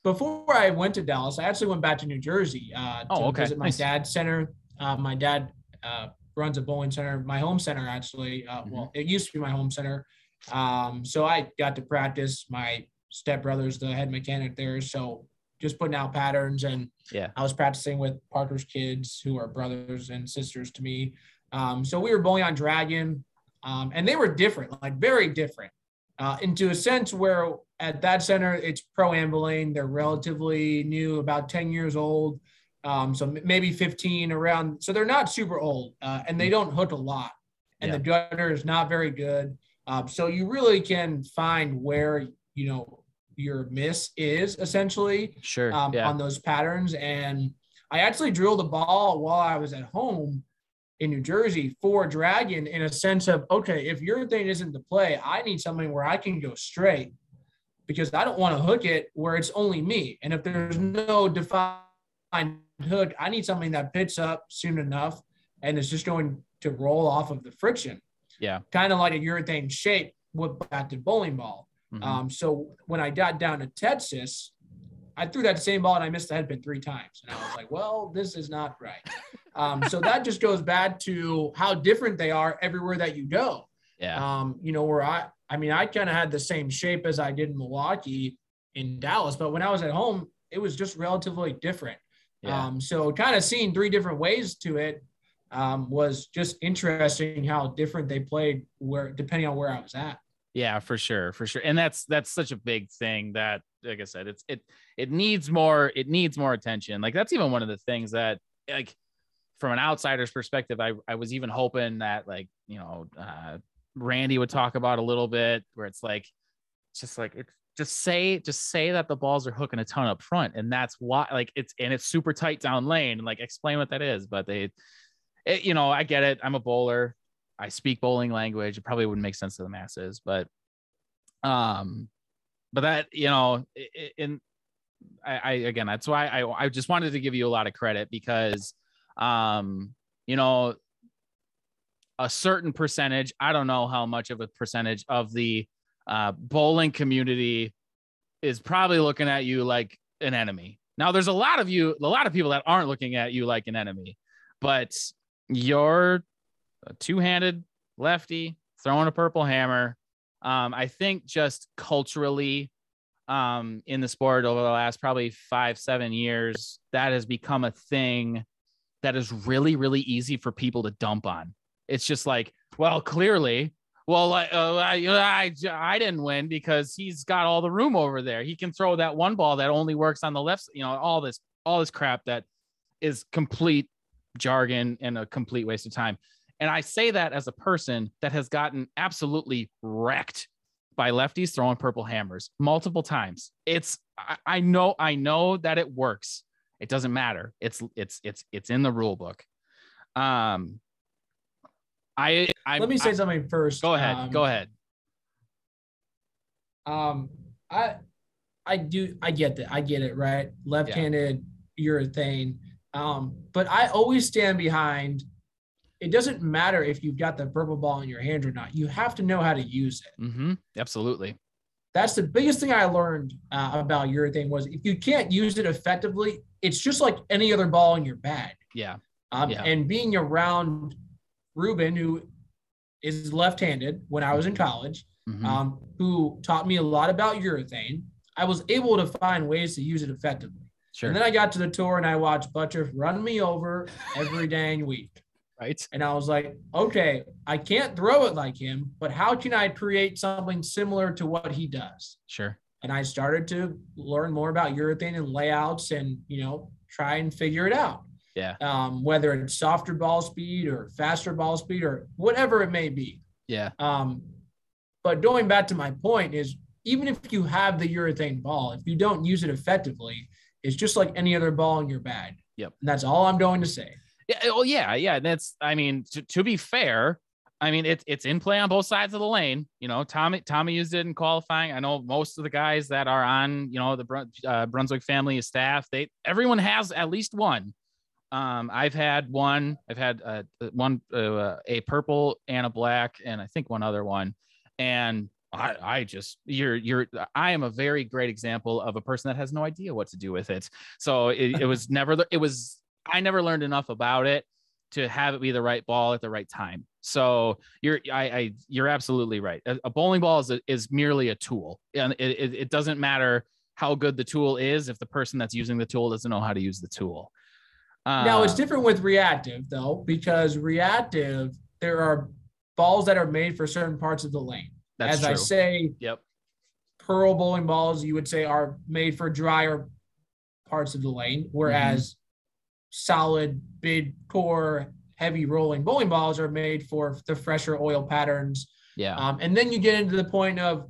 before I went to Dallas, I actually went back to New Jersey uh, to oh, okay. visit my nice. dad's center. Uh, my dad uh, runs a bowling center, my home center actually. Uh, mm-hmm. Well, it used to be my home center. Um, so I got to practice. My stepbrother's the head mechanic there, so just putting out patterns. And yeah, I was practicing with Parker's kids, who are brothers and sisters to me. Um, so we were bowling on Dragon, um, and they were different, like very different uh, into a sense where at that center it's Pro Anvilane. They're relatively new, about 10 years old. Um, so maybe 15 around. So they're not super old uh, and they don't hook a lot. And yeah. the gutter is not very good. Um, so you really can find where, you know, your miss is essentially sure um, yeah. on those patterns. And I actually drilled the ball while I was at home in New Jersey for Dragon in a sense of okay, if urethane isn't the play, I need something where I can go straight because I don't want to hook it where it's only me. And if there's no defined hook, I need something that picks up soon enough and is just going to roll off of the friction. Yeah. Kind of like a urethane shape with batted bowling ball. Mm-hmm. Um, so when I got down to Texas, I threw that same ball and I missed the headpin three times. And I was like, well, this is not right. <laughs> Um, so that just goes back to how different they are everywhere that you go. Yeah. Um, you know, where I, I mean, I kind of had the same shape as I did in Milwaukee in Dallas, but when I was at home, it was just relatively different. Yeah. Um, so kind of seeing three different ways to it um, was just interesting how different they played where depending on where I was at. Yeah, for sure, for sure. And that's that's such a big thing that like I said, it's it it needs more it needs more attention. Like that's even one of the things that like from an outsider's perspective, I, I was even hoping that like, you know, uh, Randy would talk about a little bit where it's like, just like, it's just say, just say that the balls are hooking a ton up front. And that's why like it's, and it's super tight down lane and like explain what that is. But they, it, you know, I get it. I'm a bowler. I speak bowling language. It probably wouldn't make sense to the masses, but, um, but that, you know, in, I, I again, that's why I, I just wanted to give you a lot of credit because um, you know, a certain percentage, I don't know how much of a percentage of the uh, bowling community is probably looking at you like an enemy. Now, there's a lot of you, a lot of people that aren't looking at you like an enemy, but you're a two handed lefty throwing a purple hammer. Um, I think just culturally, um, in the sport over the last probably five, seven years, that has become a thing that is really, really easy for people to dump on. It's just like, well, clearly, well, uh, I, I, I didn't win because he's got all the room over there. He can throw that one ball that only works on the left, you know, all this, all this crap that is complete jargon and a complete waste of time. And I say that as a person that has gotten absolutely wrecked by lefties throwing purple hammers multiple times. It's I, I know I know that it works. It doesn't matter. It's it's it's it's in the rule book. Um I I Let me say I, something first. Go ahead. Um, go ahead. Um, I I do I get that. I get it, right? Left-handed urethane. Um, but I always stand behind it doesn't matter if you've got the purple ball in your hand or not. You have to know how to use it. Mm-hmm. Absolutely. That's the biggest thing I learned uh, about urethane was if you can't use it effectively, it's just like any other ball in your bag. Yeah. Um, Yeah. And being around Ruben, who is left-handed when I was in college, Mhm. um, who taught me a lot about urethane, I was able to find ways to use it effectively. sure. And then I got to the tour and I watched Butcher run me over every <laughs> dang week. right. And I was like, okay, I can't throw it like him, but how can I create something similar to what he does? Sure. And I started to learn more about urethane and layouts and, you know, try and figure it out. Yeah. Um, whether it's softer ball speed or faster ball speed or whatever it may be. Yeah. Um, but going back to my point is even if you have the urethane ball, if you don't use it effectively, it's just like any other ball in your bag. Yep. And that's all I'm going to say. Yeah. Oh, yeah. Yeah. That's. I mean, to, to be fair, I mean it's it's in play on both sides of the lane. You know, Tommy Tommy used it in qualifying. I know most of the guys that are on you know the Brun- uh, Brunswick family staff. They everyone has at least one. Um, I've had one. I've had uh, one uh, a purple and a black, and I think one other one. And I, I just you're you're I am a very great example of a person that has no idea what to do with it. So it, it was <laughs> never it was I never learned enough about it to have it be the right ball at the right time. So you're I, I you're absolutely right. A, a bowling ball is a, is merely a tool, and it, it, it doesn't matter how good the tool is if the person that's using the tool doesn't know how to use the tool. Now it's Uh, different with reactive though, because reactive, there are balls that are made for certain parts of the lane. That's As true. I say, Yep. pearl bowling balls you would say are made for drier parts of the lane, whereas solid big core heavy rolling bowling balls are made for the fresher oil patterns. Yeah. Um, and then you get into the point of,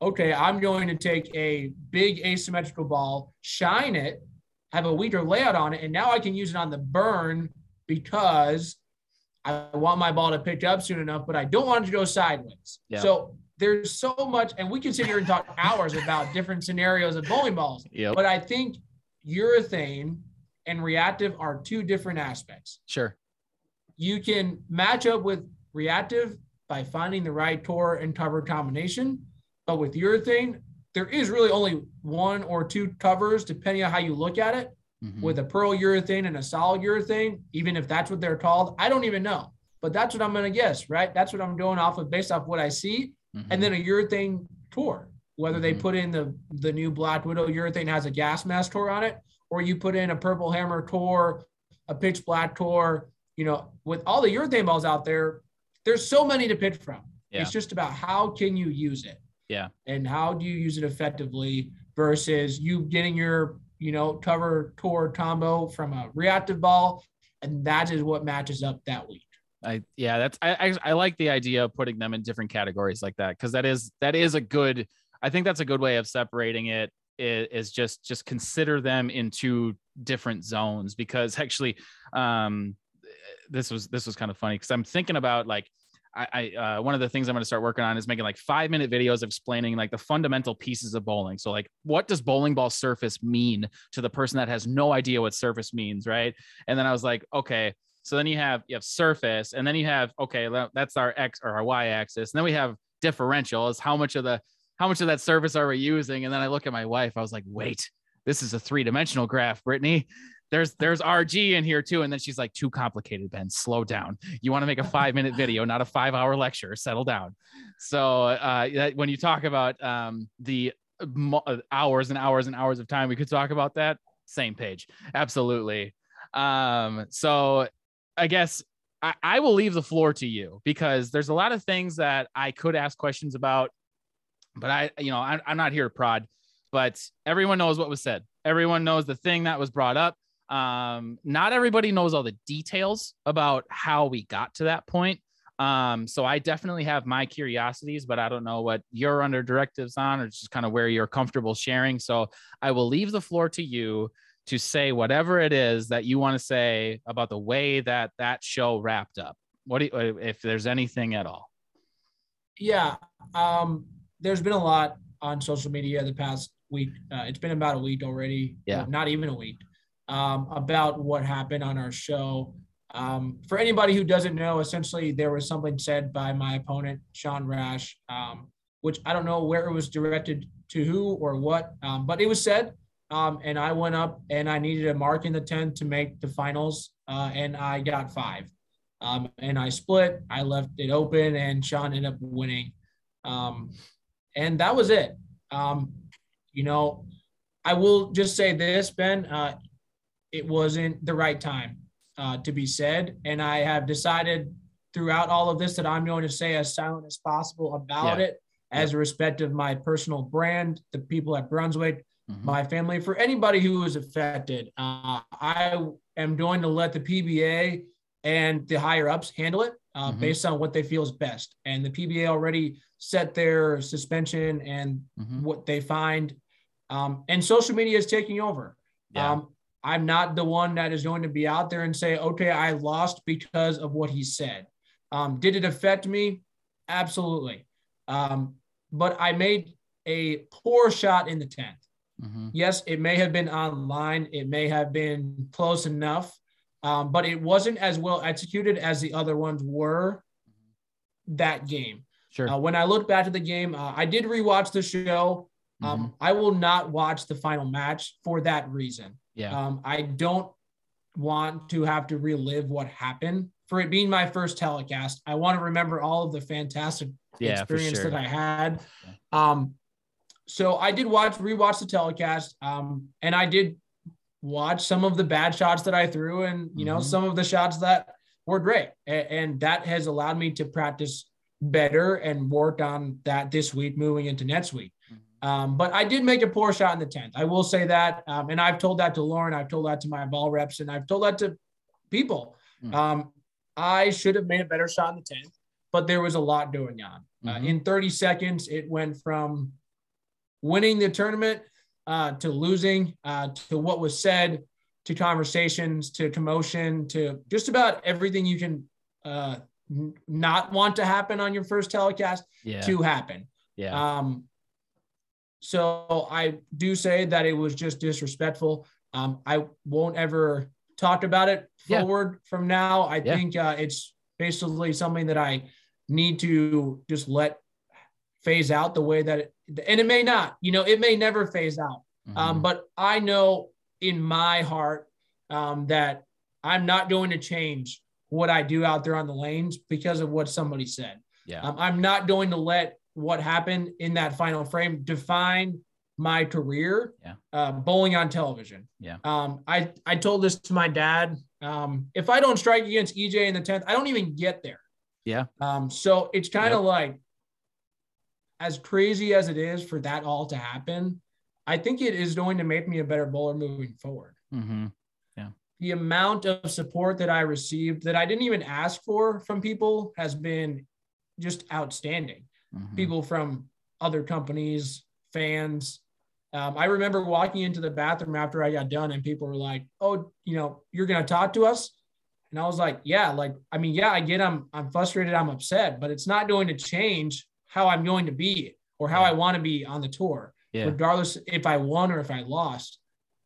okay, I'm going to take a big asymmetrical ball, shine it, have a weaker layout on it, and now I can use it on the burn because I want my ball to pick up soon enough, but I don't want it to go sideways. Yeah. So there's so much, and we can sit here and talk <laughs> hours about different scenarios of bowling balls. Yep. But I think urethane and reactive are two different aspects. Sure. You can match up with reactive by finding the right core and cover combination. But with urethane, there is really only one or two covers, depending on how you look at it. Mhm. With a pearl urethane and a solid urethane, even if that's what they're called, I don't even know. But that's what I'm going to guess, right? That's what I'm doing off of based off what I see Mhm. and then a urethane core. Whether they Mhm. put in the the new Black Widow urethane has a gas mask core on it, or you put in a purple hammer core, a pitch black core. You know, with all the urethane balls out there, there's so many to pick from. Yeah. It's just about how can you use it. Yeah. And how do you use it effectively versus you getting your you know cover core combo from a reactive ball, and that is what matches up that week. I yeah, that's I, I I like the idea of putting them in different categories like that because that is that is a good. I think that's a good way of separating it is, just just consider them in two different zones because actually, um, this was this was kind of funny because I'm thinking about like. I, I uh, one of the things I'm going to start working on is making like five minute videos explaining like the fundamental pieces of bowling. So like, what does bowling ball surface mean to the person that has no idea what surface means, right? And then I was like, okay, So then you have you have surface, and then you have okay, that's our x or our y axis, and then we have differential is how much of the how much of that surface are we using? And then I look at my wife, I was like, wait, this is a three dimensional graph, Brittany. There's there's RG in here too. And then she's like, too complicated, Ben. Slow down. You want to make a five minute video, not a five hour lecture. Settle down. So uh, that, when you talk about um, the uh, hours and hours and hours of time we could talk about that, same page. Absolutely. Um, so I guess I, I will leave the floor to you because there's a lot of things that I could ask questions about, but I, you know, I, I'm not here to prod, but everyone knows what was said. Everyone knows the thing that was brought up. Um, not everybody knows all the details about how we got to that point. Um, so I definitely have my curiosities, but I don't know what you're under directives on or just kind of where you're comfortable sharing. So I will leave the floor to you to say whatever it is that you want to say about the way that that show wrapped up. What do you, if there's anything at all? Yeah, um, there's been a lot on social media the past week. Uh, it's been about a week already. Yeah, not even a week. Um, about what happened on our show. Um, for anybody who doesn't know, essentially there was something said by my opponent Sean Rash, um, which I don't know where it was directed to who or what, um, but it was said um, and I went up and I needed a mark in the 10 to make the finals, uh, and I got five. Um, and I split, I left it open, and Sean ended up winning. Um, and that was it. You know, I will just say this, Ben, uh, it wasn't the right time uh, to be said. And I have decided throughout all of this that I'm going to say as silent as possible about yeah. it as a respect of my personal brand, the people at Brunswick, mm-hmm. my family, for anybody who is affected. Uh, I am going to let the PBA and the higher ups handle it uh, mm-hmm. based on what they feel is best. And the PBA already set their suspension and mm-hmm. what they find. Um, and social media is taking over. Yeah. Um, I'm not the one that is going to be out there and say, okay, I lost because of what he said. Um, did it affect me? Absolutely. Um, but I made a poor shot in the 10th. Mm-hmm. Yes, it may have been online, it may have been close enough, um, but it wasn't as well executed as the other ones were that game. Sure. Uh, when I look back to the game, uh, I did rewatch the show. Um, mm-hmm. I will not watch the final match for that reason. Yeah. Um, I don't want to have to relive what happened for it being my first telecast. I want to remember all of the fantastic yeah, experience sure. that I had. Um, so I did watch rewatch the telecast, um, and I did watch some of the bad shots that I threw, and you know mm-hmm. some of the shots that were great, and, and that has allowed me to practice better and work on that this week moving into next week. Um, but I did make a poor shot in the 10th. I will say that. Um, and I've told that to Lauren. I've told that to my ball reps and I've told that to people. Mm-hmm. Um, I should have made a better shot in the 10th, but there was a lot going on. Uh, mm-hmm. in 30 seconds, it went from winning the tournament uh, to losing uh, to what was said to conversations to commotion to just about everything you can uh, n- not want to happen on your first telecast yeah. to happen. Yeah. Um, so I do say that it was just disrespectful. Um, I won't ever talk about it forward yeah. from now. I yeah. think uh, it's basically something that I need to just let phase out the way that it, and it may not, you know, it may never phase out. Mm-hmm. Um, but I know in my heart um, that I'm not going to change what I do out there on the lanes because of what somebody said. Yeah. Um, I'm not going to let what happened in that final frame define my career yeah. uh, bowling on television. Yeah. Um, I, I told this to my dad. Um, if I don't strike against EJ in the 10th, I don't even get there. Yeah. Um, so it's kind of yep. like as crazy as it is for that all to happen, I think it is going to make me a better bowler moving forward. Mm-hmm. Yeah. The amount of support that I received that I didn't even ask for from people has been just outstanding. Mm-hmm. People from other companies, fans. Um, I remember walking into the bathroom after I got done, and people were like, "Oh, you know, you're gonna talk to us." And I was like, "Yeah, like, I mean, yeah, I get, I'm, I'm frustrated, I'm upset, but it's not going to change how I'm going to be or how I want to be on the tour, yeah. regardless if I won or if I lost.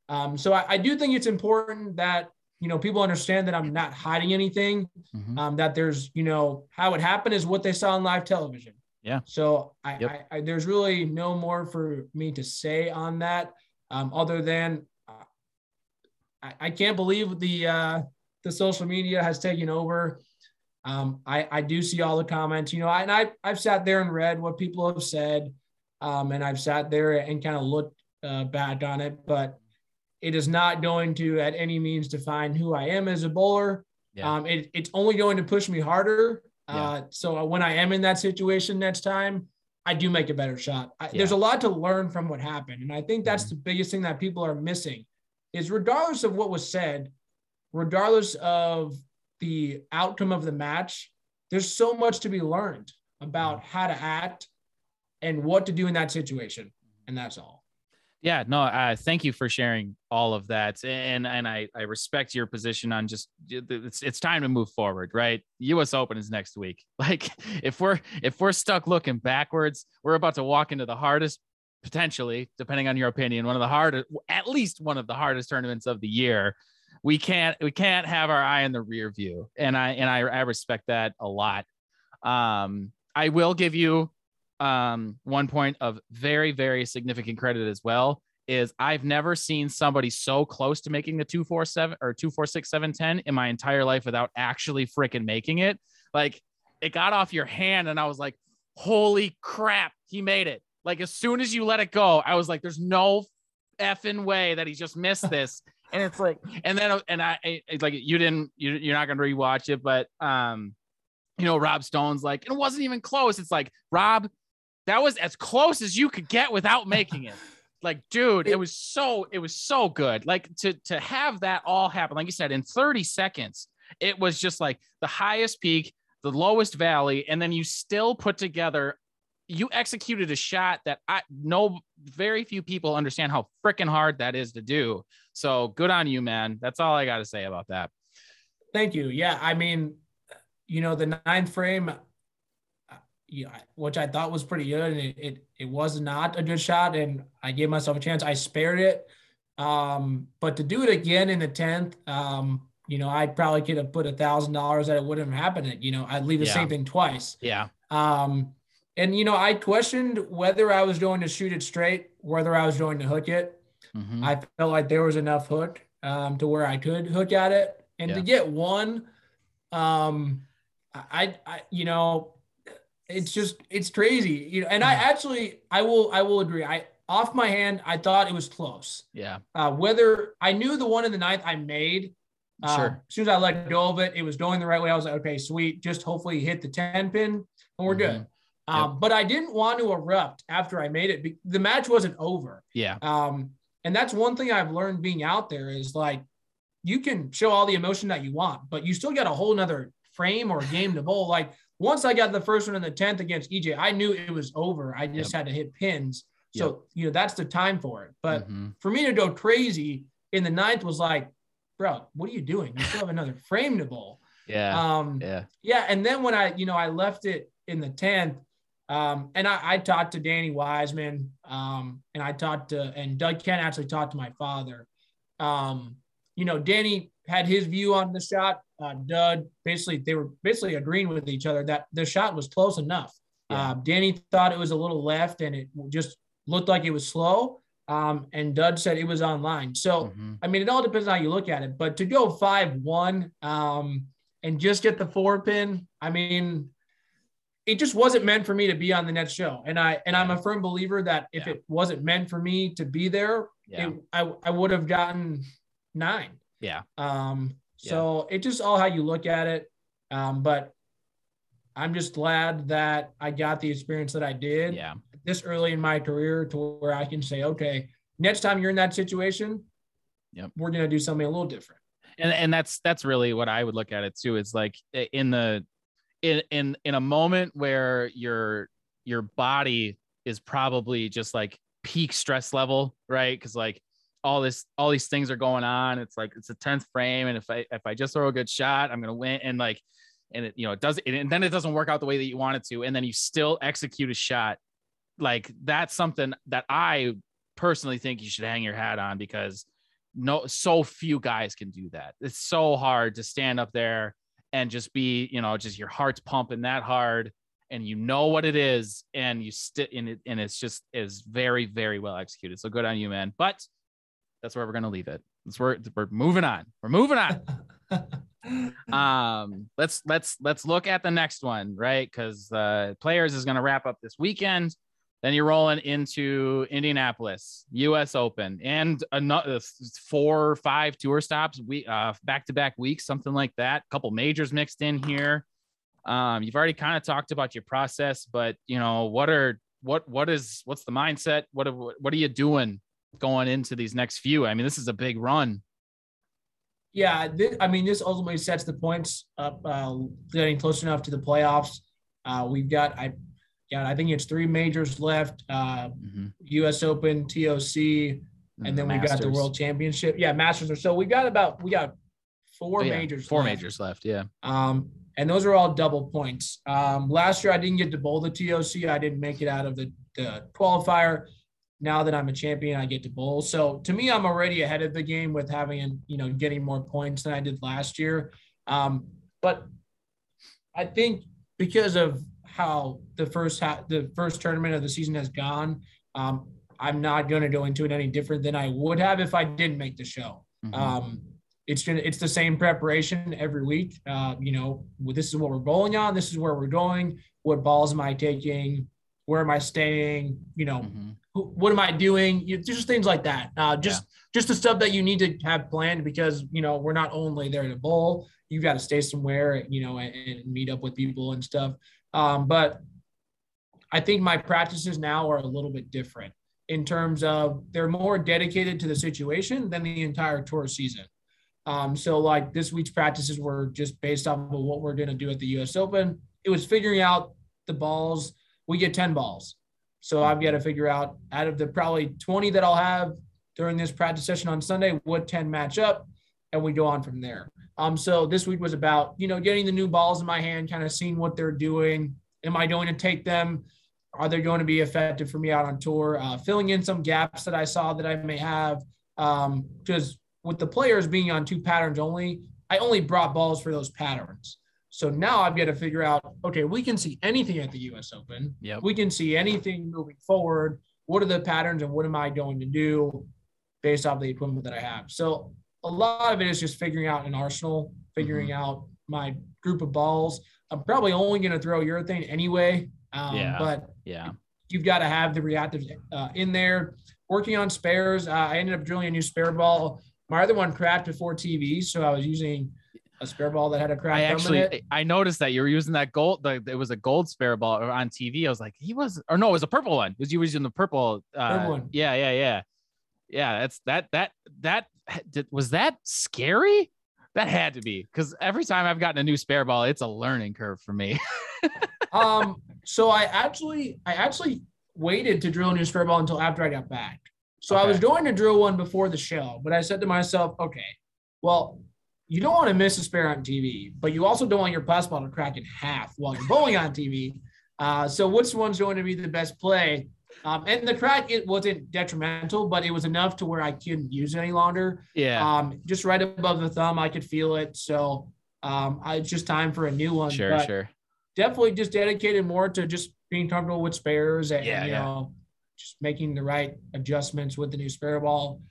Um, so I, I, do think it's important that you know, people understand that I'm not hiding anything. Mhm. Um, that there's, you know, how it happened is what they saw on live television. Yeah. So I, Yep. I, I there's really no more for me to say on that, um, other than uh, I, I can't believe the uh, the social media has taken over. Um, I, I do see all the comments, you know, and I, I've sat there and read what people have said, um, and I've sat there and kind of looked uh, back on it, but it is not going to at any means define who I am as a bowler. Yeah. Um, it, it's only going to push me harder. Yeah. Uh, so when I am in that situation next time, I do make a better shot. I, Yeah. Mm-hmm. There's a lot to learn from what happened, and I think that's the biggest thing that people are missing is regardless of what was said, regardless of the outcome of the match, there's so much to be learned about Mm-hmm. how to act and what to do in that situation, and that's all. Yeah, no, uh, thank you for sharing all of that, and and I I respect your position on just it's it's time to move forward, right? U.S. Open is next week. <laughs> Like if we're if we're stuck looking backwards, we're about to walk into the hardest, potentially, depending on your opinion, one of the hardest, at least one of the hardest tournaments of the year. We can't we can't have our eye in the rear view, and I and I, I respect that a lot. Um, I will give you um, one point of very, very significant credit as well is I've never seen somebody so close to making the 247 or 246710 in my entire life without actually freaking making it. Like it got off your hand and I was like, holy crap, he made it. Like as soon as you let it go, I was like, there's no effing way that he just missed this. <laughs> and it's like, and then, and I, it's like, you didn't, you, you're not going to rewatch it, but, um, you know, Rob Stone's like, it wasn't even close. It's like, Rob, that was as close as you could get without making it. <laughs> Like, dude, it was so it was so good. Like to to have that all happen, like you said, in 30 seconds, it was just like the highest peak, the lowest valley, and then you still put together. You executed a shot that I know very few people understand how freaking hard that is to do. So good on you, man. That's all I got to say about that. Thank you. Yeah, I mean, you know, the ninth frame, yeah, which I thought was pretty good, and it, it it was not a good shot, and I gave myself a chance. I spared it, um, but to do it again in the tenth, um, you know, I probably could have put a thousand dollars that it wouldn't have happened. You know, I'd leave the Yeah. same thing twice. Yeah. Um, and you know, I questioned whether I was going to shoot it straight, whether I was going to hook it. Mhm. I felt like there was enough hook um, to where I could hook at it, and to get one, um, I, I, you know, it's just it's crazy, you know. And I actually, I will, I will agree. I off my hand, I thought it was close. Yeah. Uh, whether I knew the one in the ninth I made. Uh, Sure. As soon as I let go of it, it was going the right way. I was like, okay, sweet. Just hopefully hit the 10 pin and we're good. Um, But I didn't want to erupt after I made it. The match wasn't over. Yeah. Um, and that's one thing I've learned being out there is like you can show all the emotion that you want, but you still got a whole nother frame or game to bowl. Like once I got the first one in the 10th against EJ, I knew it was over. I just had to hit pins. So, you know, that's the time for it. But Mhm. for me to go crazy in the ninth was like, bro, what are you doing? You still have another <laughs> frame to bowl. Yeah. Um, yeah. yeah, and then when I, you know, I left it in the tenth, um, and I, I talked to Danny Wiseman, um, and I talked to, and Doug Kent actually talked to my father. Um, you know, Danny had his view on the shot. Uh, Doug basically, they were basically agreeing with each other that the shot was close enough. Yeah. Uh, Danny thought it was a little left, and it just looked like it was slow. Um, and Doug said it was online. So. Mhm. I mean, it all depends on how you look at it. But to go five one um, and just get the four pin, I mean, it just wasn't meant for me to be on the next show. And I and I'm a firm believer that if Yeah. it wasn't meant for me to be there, Yeah. it, I I would have gotten nine. Yeah. Um. So it's just all how you look at it. Um. But I'm just glad that I got the experience that I did Yeah. this early in my career to where I can say, okay, next time you're in that situation, Yep. we're gonna do something a little different. and and that's that's really what I would look at it too. Is like in the in in in a moment where your your body is probably just like peak stress level, right? Because like all this all these things are going on. It's like it's a tenth frame, and if I if I just throw a good shot, I'm gonna win. And like and it you know it does and then it doesn't work out the way that you want it to, and then you still execute a shot. Like that's something that I personally think you should hang your hat on because no, so few guys can do that. It's so hard to stand up there and just be, you know, just your heart's pumping that hard and you know what it is and you sit in it and it's just is very very well executed so good on you man but that's where we're going to leave it. That's where we're moving on. We're moving on. <laughs> Um let's let's let's look at the next one right? Because uh players is going to wrap up this weekend. Then you're rolling into indianapolis us open and another four or five tour stops we uh back to back weeks something like that. A couple majors mixed in here. Um, you've already kind of talked about your process, but you know, what are what what is what's the mindset? What what are you doing going into these next few? I mean, this is a big run. Yeah, this, I mean, this ultimately sets the points up, uh, getting close enough to the playoffs. Uh, we've got, I, yeah, I think it's three majors left: uh, mm-hmm. U.S. Open, TOC, and, and then we got the World Championship. Yeah, Masters. Or so we got about we got four yeah, majors. Four left. majors left. Yeah. Um, and those are all double points. Um, last year, I didn't get to bowl the TOC. I didn't make it out of the, the qualifier. Now that I'm a champion, I get to bowl. So to me, I'm already ahead of the game with having, you know, getting more points than I did last year. Um, but I think because of how the first ha- the first tournament of the season has gone, um, I'm not going to go into it any different than I would have if I didn't make the show. Mm-hmm. Um, it's gonna it's the same preparation every week. Uh, you know, this is what we're bowling on. This is where we're going. What balls am I taking? Where am I staying? You know, mm-hmm. who, what am I doing? You, just things like that. Uh, just yeah. just the stuff that you need to have planned because you know we're not only there to bowl. You've got to stay somewhere, you know, and, and meet up with people and stuff. Um, but I think my practices now are a little bit different in terms of they're more dedicated to the situation than the entire tour season. Um, so like this week's practices were just based off of what we're going to do at the U.S. Open. It was figuring out the balls. We get 10 balls. So I've got to figure out out of the probably 20 that I'll have during this practice session on Sunday, what 10 match up, and we go on from there. Um, so this week was about, you know, getting the new balls in my hand, kind of seeing what they're doing. Am I going to take them? Are they going to be effective for me out on tour? Uh, filling in some gaps that I saw that I may have. Um, because with the players being on two patterns only, I only brought balls for those patterns. So now I've got to figure out, okay, we can see anything at the US Open. Yep. We can see anything moving forward. What are the patterns and what am I going to do based off the equipment that I have? So a lot of it is just figuring out an arsenal, figuring mm-hmm. out my group of balls. I'm probably only going to throw urethane anyway. Um, yeah. But yeah, you've got to have the reactives uh, in there. Working on spares, uh, I ended up drilling a new spare ball my other one cracked before TV, so I was using a spare ball that had a crack. I actually I noticed that you were using that gold. The, it was a gold spare ball on TV. I was like, he was, or no, it was a purple one. Was you were using the purple. Uh, purple one. Yeah, yeah, yeah, yeah. That's that that that did, was that scary. That had to be because every time I've gotten a new spare ball, it's a learning curve for me. <laughs> um. So I actually I actually waited to drill a new spare ball until after I got back. So okay. I was going to drill one before the show, but I said to myself, okay, well, you don't want to miss a spare on TV, but you also don't want your pass ball to crack in half while you're bowling on TV. Uh, so which one's going to be the best play? Um, and the crack it wasn't detrimental, but it was enough to where I couldn't use it any longer. Yeah. Um, just right above the thumb, I could feel it. So um, I, it's just time for a new one. Sure, but sure. Definitely just dedicated more to just being comfortable with spares and yeah, you yeah. know just making the right adjustments with the new spare ball.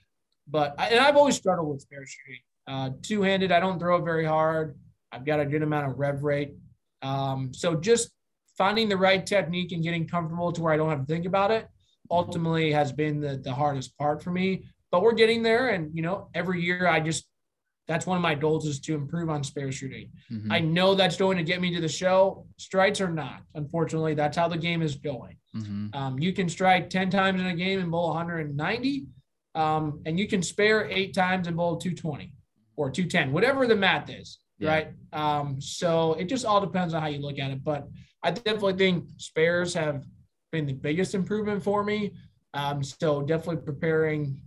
But I, and I've always struggled with spare shooting. Uh, two-handed, I don't throw it very hard. I've got a good amount of rev rate. Um, so just finding the right technique and getting comfortable to where I don't have to think about it ultimately has been the, the hardest part for me. But we're getting there. And, you know, every year I just that's one of my goals is to improve on spare shooting. Mm-hmm. I know that's going to get me to the show. Strikes are not. Unfortunately, that's how the game is going. Mm-hmm. Um, you can strike 10 times in a game and bowl 190, um, and you can spare eight times and bowl 220 or 210, whatever the math is, yeah. right? Um, so it just all depends on how you look at it. But I definitely think spares have been the biggest improvement for me. Um, so definitely preparing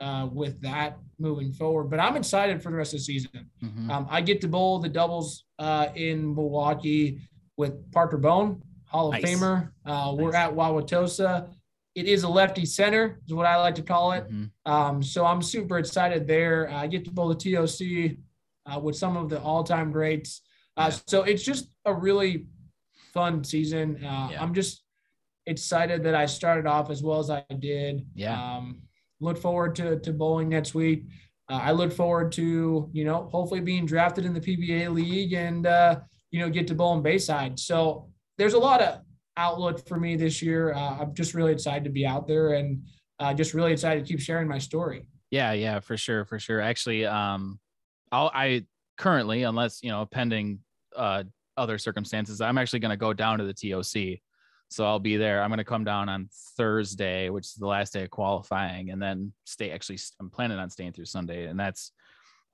uh, with that moving forward. But I'm excited for the rest of the season. Mm-hmm. Um, I get to bowl the doubles uh, in Milwaukee with Parker Bohn, Hall of nice. Famer. Uh, nice. We're at Wauwatosa. It is a lefty center, is what I like to call it. Mm-hmm. Um, so I'm super excited there. I get to bowl the TOC uh, with some of the all-time greats. Uh, Yeah. So it's just a really fun season. Uh, Yeah. I'm just excited that I started off as well as I did. Yeah. Um, look forward to to bowling next week. Uh, I look forward to you know hopefully being drafted in the PBA league and uh, you know get to bowl in Bayside. So there's a lot of outlook for me this year. Uh, I'm just really excited to be out there and uh, just really excited to keep sharing my story. Yeah, yeah, for sure, for sure. Actually, um, I'll, I currently, unless you know, pending uh other circumstances, I'm actually going to go down to the TOC. So I'll be there. I'm going to come down on Thursday, which is the last day of qualifying, and then stay. Actually, I'm planning on staying through Sunday, and that's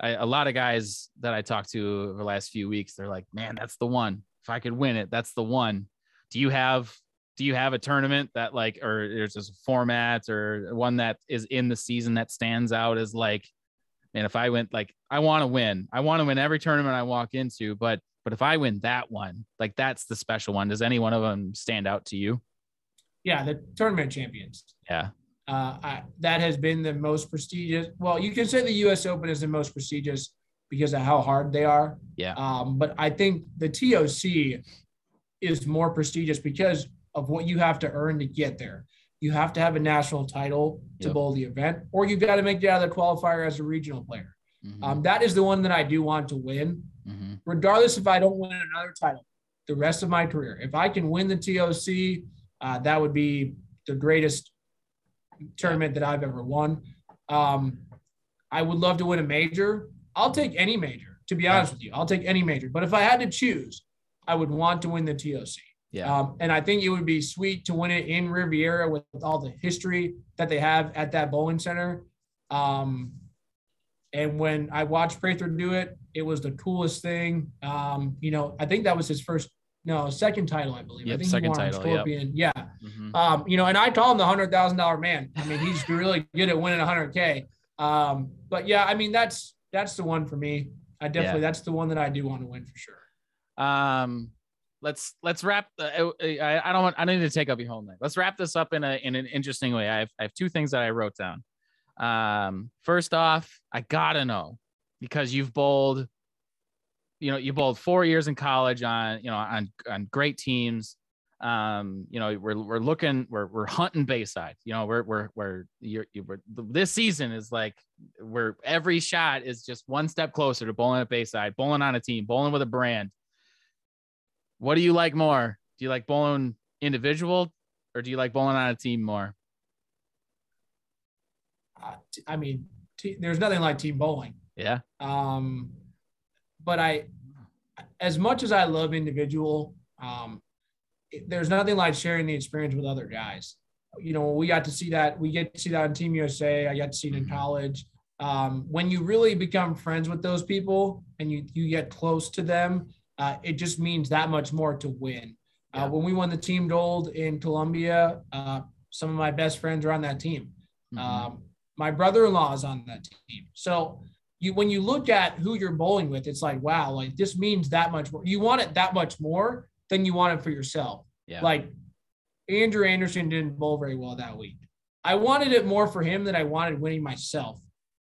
I, a lot of guys that I talked to over the last few weeks. They're like, "Man, that's the one. If I could win it, that's the one." Do you have do you have a tournament that like or there's a format or one that is in the season that stands out as like and if i went like i want to win i want to win every tournament i walk into but but if i win that one like that's the special one does any one of them stand out to you Yeah, the tournament champions. yeah Uh, I, that has been the most prestigious. Well, you can say the U.S. Open is the most prestigious because of how hard they are. Yeah. Um, but I think the TOC is more prestigious because of what you have to earn to get there. You have to have a national title to Yep. bowl the event, or you've got to make it out of the qualifier as a regional player. Mhm, Um, that is the one that I do want to win, mhm. regardless if I don't win another title the rest of my career. If I can win the TOC, uh, that would be the greatest tournament that I've ever won. Um, I would love to win a major. I'll take any major, to be honest with you. I'll take any major. But if I had to choose, I would want to win the TOC. yeah Um, and I think it would be sweet to win it in Riviera with, all the history that they have at that bowling center. Um, and when I watched Prather do it, it was the coolest thing. Um, you know, I think that was his first, no, second title, I believe. I think second he won on title, yep. Scorpion. Yeah. Mhm. Um, you know, and I call him the hundred thousand dollar man. I mean, he's <laughs> really good at winning hundred K. Um, but yeah, I mean, that's that's the one for me. I definitely that's the one that I do want to win for sure. Um let's let's wrap the, I, I don't want i don't need to take up your whole night. Let's wrap this up in a in an interesting way. I have i have two things that i wrote down. Um first off i gotta know because you've bowled you know you bowled four years in college on you know on on great teams. Um you know we're we're looking we're we're hunting bayside. You know we're we're we're you're, you we're, this season is like where every shot is just one step closer to bowling at bayside bowling on a team bowling with a brand what do you like more? Do you like bowling individual or do you like bowling on a team more? Uh, I mean, t- there's nothing like team bowling. Yeah. Um, but I, as much as I love individual, um, it- there's nothing like sharing the experience with other guys. You know, we got to see that. We get to see that on Team USA. I got to see it in Mhm. college. Um, when you really become friends with those people and you you get close to them, uh, it just means that much more to win. Yeah. Uh, when we won the team gold in Colombia, uh, some of my best friends are on that team. Mhm. Um, my brother-in-law is on that team. So you when you look at who you're bowling with, it's like, wow, like this means that much more. You want it that much more than you want it for yourself. yeah. Like Andrew Anderson didn't bowl very well that week. I wanted it more for him than I wanted winning myself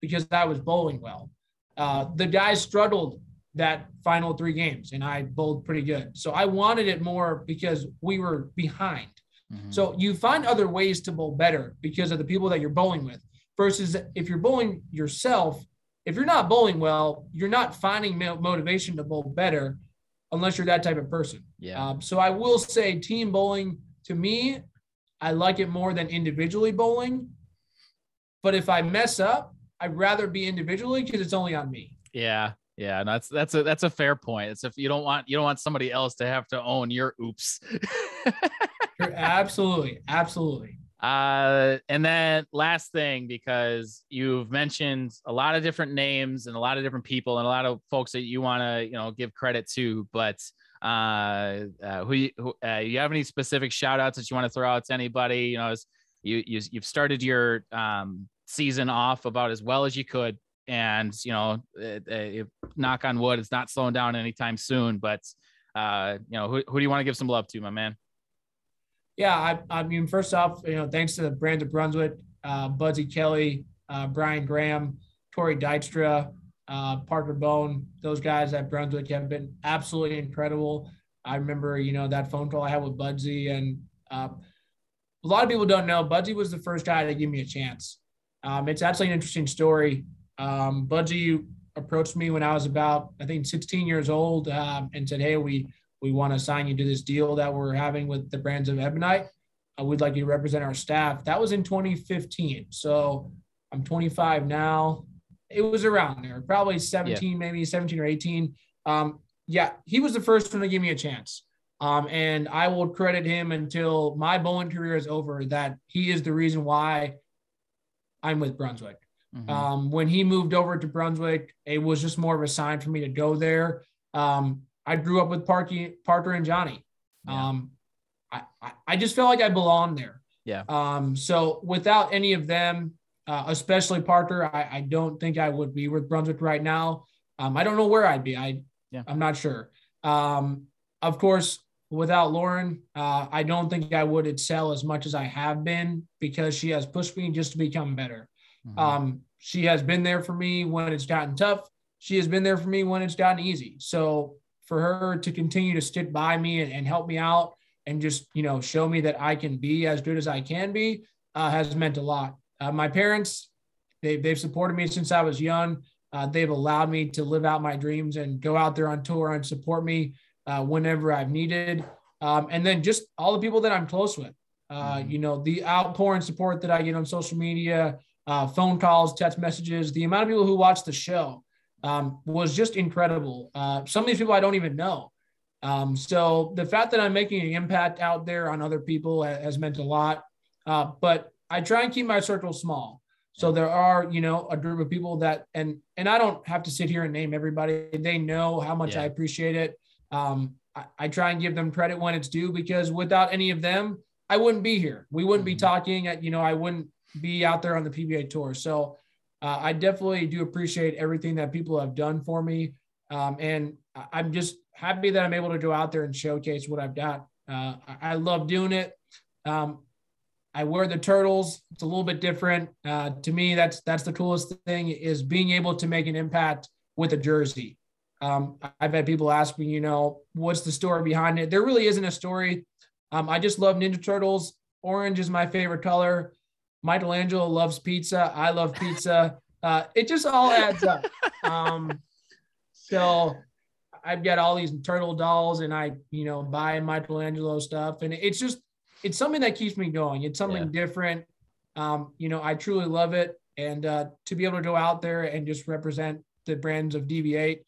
because I was bowling well. Uh, the guys struggled that final three games and I bowled pretty good. So I wanted it more because we were behind. Mhm. So you find other ways to bowl better because of the people that you're bowling with. Versus if you're bowling yourself, if you're not bowling well, you're not finding motivation to bowl better unless you're that type of person. yeah. Um, so I will say team bowling to me, I like it more than individually bowling. But if I mess up, I'd rather be individually because it's only on me. yeah. Yeah. No, that's, that's a, that's a fair point. It's if you don't want, you don't want somebody else to have to own your oops. <laughs> Absolutely, absolutely. Uh, and then last thing, because you've mentioned a lot of different names and a lot of different people and a lot of folks that you want to, you know, give credit to, but uh, uh who, you, who uh, you have any specific shout outs that you want to throw out to anybody? You know, as you, you you've started your um season off about as well as you could, and you know, uh, uh, knock on wood, it's not slowing down anytime soon. But uh, you know, who, who do you want to give some love to, my man? Yeah, I, I mean, first off, you know, thanks to the Brands of Brunswick, uh, Budsy Kelly, uh, Brian Graham, Tori Dykstra, uh, Parker Bohn, those guys at Brunswick have been absolutely incredible. I remember, you know, that phone call I had with Budsy, and uh, a lot of people don't know Budsy was the first guy to give me a chance. Um, it's actually an interesting story. Um, Budsy approached me when I was about, I think, 16 years old, um, and said, "Hey, we we want to sign you to this deal that we're having with the brands of Ebonite. Uh, we'd like you to represent our staff." That was in 2015. So I'm 25 now. It was around there, probably 17, yeah. maybe 17 or 18. Um, yeah, he was the first one to give me a chance. Um, and I will credit him until my bowling career is over that he is the reason why I'm with Brunswick. Mm-hmm. Um, when he moved over to Brunswick, it was just more of a sign for me to go there. Um, I grew up with Parky, Parker and Johnny. Yeah. Um, I, I just felt like I belonged there. Yeah. Um, so without any of them, uh, especially Parker, I, I don't think I would be with Brunswick right now. Um, I don't know where I'd be. I, yeah. I'm not sure. Um, of course, without Lauren, uh, I don't think I would excel as much as I have been because she has pushed me just to become better. Mm-hmm. Um, she has been there for me when it's gotten tough. She has been there for me when it's gotten easy. So for her to continue to stick by me and, and help me out and just you know show me that I can be as good as I can be uh, has meant a lot. Uh, my parents, they, they've supported me since I was young. Uh, they've allowed me to live out my dreams and go out there on tour and support me uh, whenever I've needed. Um, and then just all the people that I'm close with. Uh, mm-hmm. You know, the outpouring support that I get on social media, uh, phone calls, text messages, the amount of people who watch the show um, was just incredible. Uh, some of these people I don't even know. Um, so the fact that I'm making an impact out there on other people has, has meant a lot. Uh, but I try and keep my circle small. So there are, you know, a group of people that, and and I don't have to sit here and name everybody. They know how much yeah. I appreciate it. Um, I, I, try and give them credit when it's due because without any of them, I wouldn't be here. We wouldn't mm-hmm. be talking. At, you know, I wouldn't be out there on the PBA tour. So uh, I definitely do appreciate everything that people have done for me. Um, and I'm just happy that I'm able to go out there and showcase what I've got. Uh, I love doing it. Um, I wear the turtles. It's a little bit different. Uh, to me, that's that's the coolest thing is being able to make an impact with a jersey. Um, I've had people ask me, you know, what's the story behind it? There really isn't a story. Um, I just love Ninja Turtles. Orange is my favorite color. Michelangelo loves pizza. I love pizza. <laughs> Uh, it just all adds up. Um, so I've got all these turtle dolls, and I, you know, buy Michelangelo stuff, and it's just it's something that keeps me going. It's something yeah. different. Um, you know, I truly love it, and uh, to be able to go out there and just represent the brands of DV8,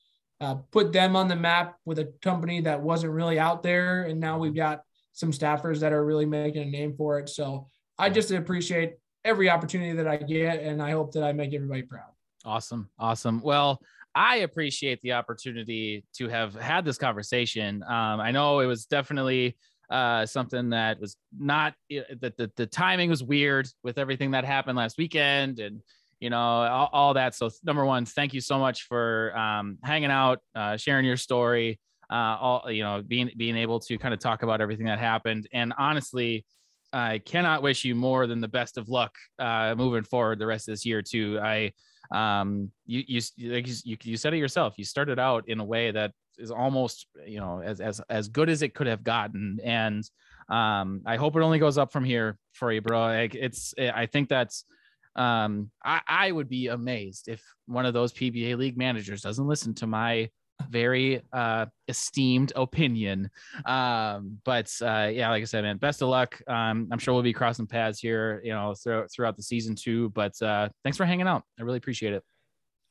uh, put them on the map with a company that wasn't really out there, and now we've got some staffers that are really making a name for it. So I just appreciate every opportunity that I get, and I hope that I make everybody proud. Awesome, awesome. Well, I appreciate the opportunity to have had this conversation. Um, I know it was definitely uh, something that was not that the, the timing was weird with everything that happened last weekend and you know all, all that. So number one, thank you so much for um, hanging out, uh, sharing your story, uh, all you know, being being able to kind of talk about everything that happened. And honestly, I cannot wish you more than the best of luck uh, moving forward the rest of this year too. I, um, you you you, you said it yourself. You started out in a way that is almost you know as as as good as it could have gotten, and um, I hope it only goes up from here for you, bro. Like it's I think that's um I, I would be amazed if one of those PBA league managers doesn't listen to my very uh, esteemed opinion. Um, but uh, yeah, like I said, man, best of luck. Um, I'm sure we'll be crossing paths here, you know, throughout, throughout the season too. But uh, thanks for hanging out. I really appreciate it.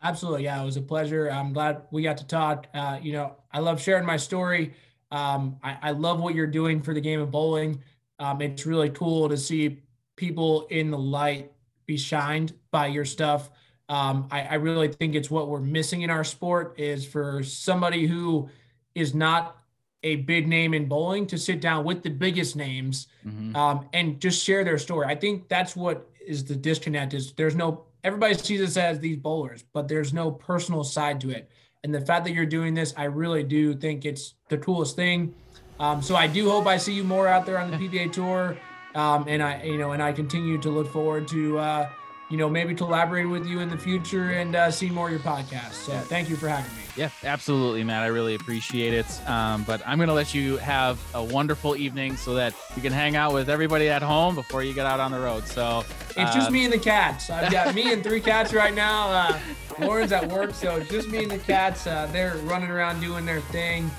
Absolutely. Yeah, it was a pleasure. I'm glad we got to talk. Uh, you know, I love sharing my story. Um, I, I, love what you're doing for the game of bowling. Um, it's really cool to see people in the light be shined by your stuff. Um, I, I, really think it's what we're missing in our sport is for somebody who is not a big name in bowling to sit down with the biggest names mm-hmm. um, and just share their story. I think that's what is the disconnect is there's no everybody sees us as these bowlers, but there's no personal side to it. And the fact that you're doing this, I really do think it's the coolest thing. Um, so I do hope I see you more out there on the PBA tour. Um, and I, you know, and I continue to look forward to, uh, you know, maybe collaborate with you in the future and uh, seeing more of your podcast. So thank you for having me. Yeah, absolutely, Matt. I really appreciate it. Um, but I'm going to let you have a wonderful evening so that you can hang out with everybody at home before you get out on the road. So it's just uh, me and the cats. I've got me and three cats <laughs> right now. Uh, Lauren's at work, so just me and the cats. Uh, they're running around doing their thing.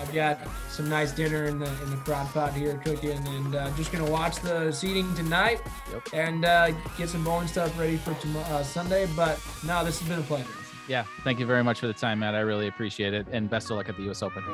I've got some nice dinner in the in the crock pot here cooking, and uh, just gonna watch the seating tonight yep. and uh, get some bowling stuff ready for tomorrow uh, Sunday. But no, this has been a pleasure. Yeah, thank you very much for the time, Matt. I really appreciate it, and best of luck at the U.S. Open.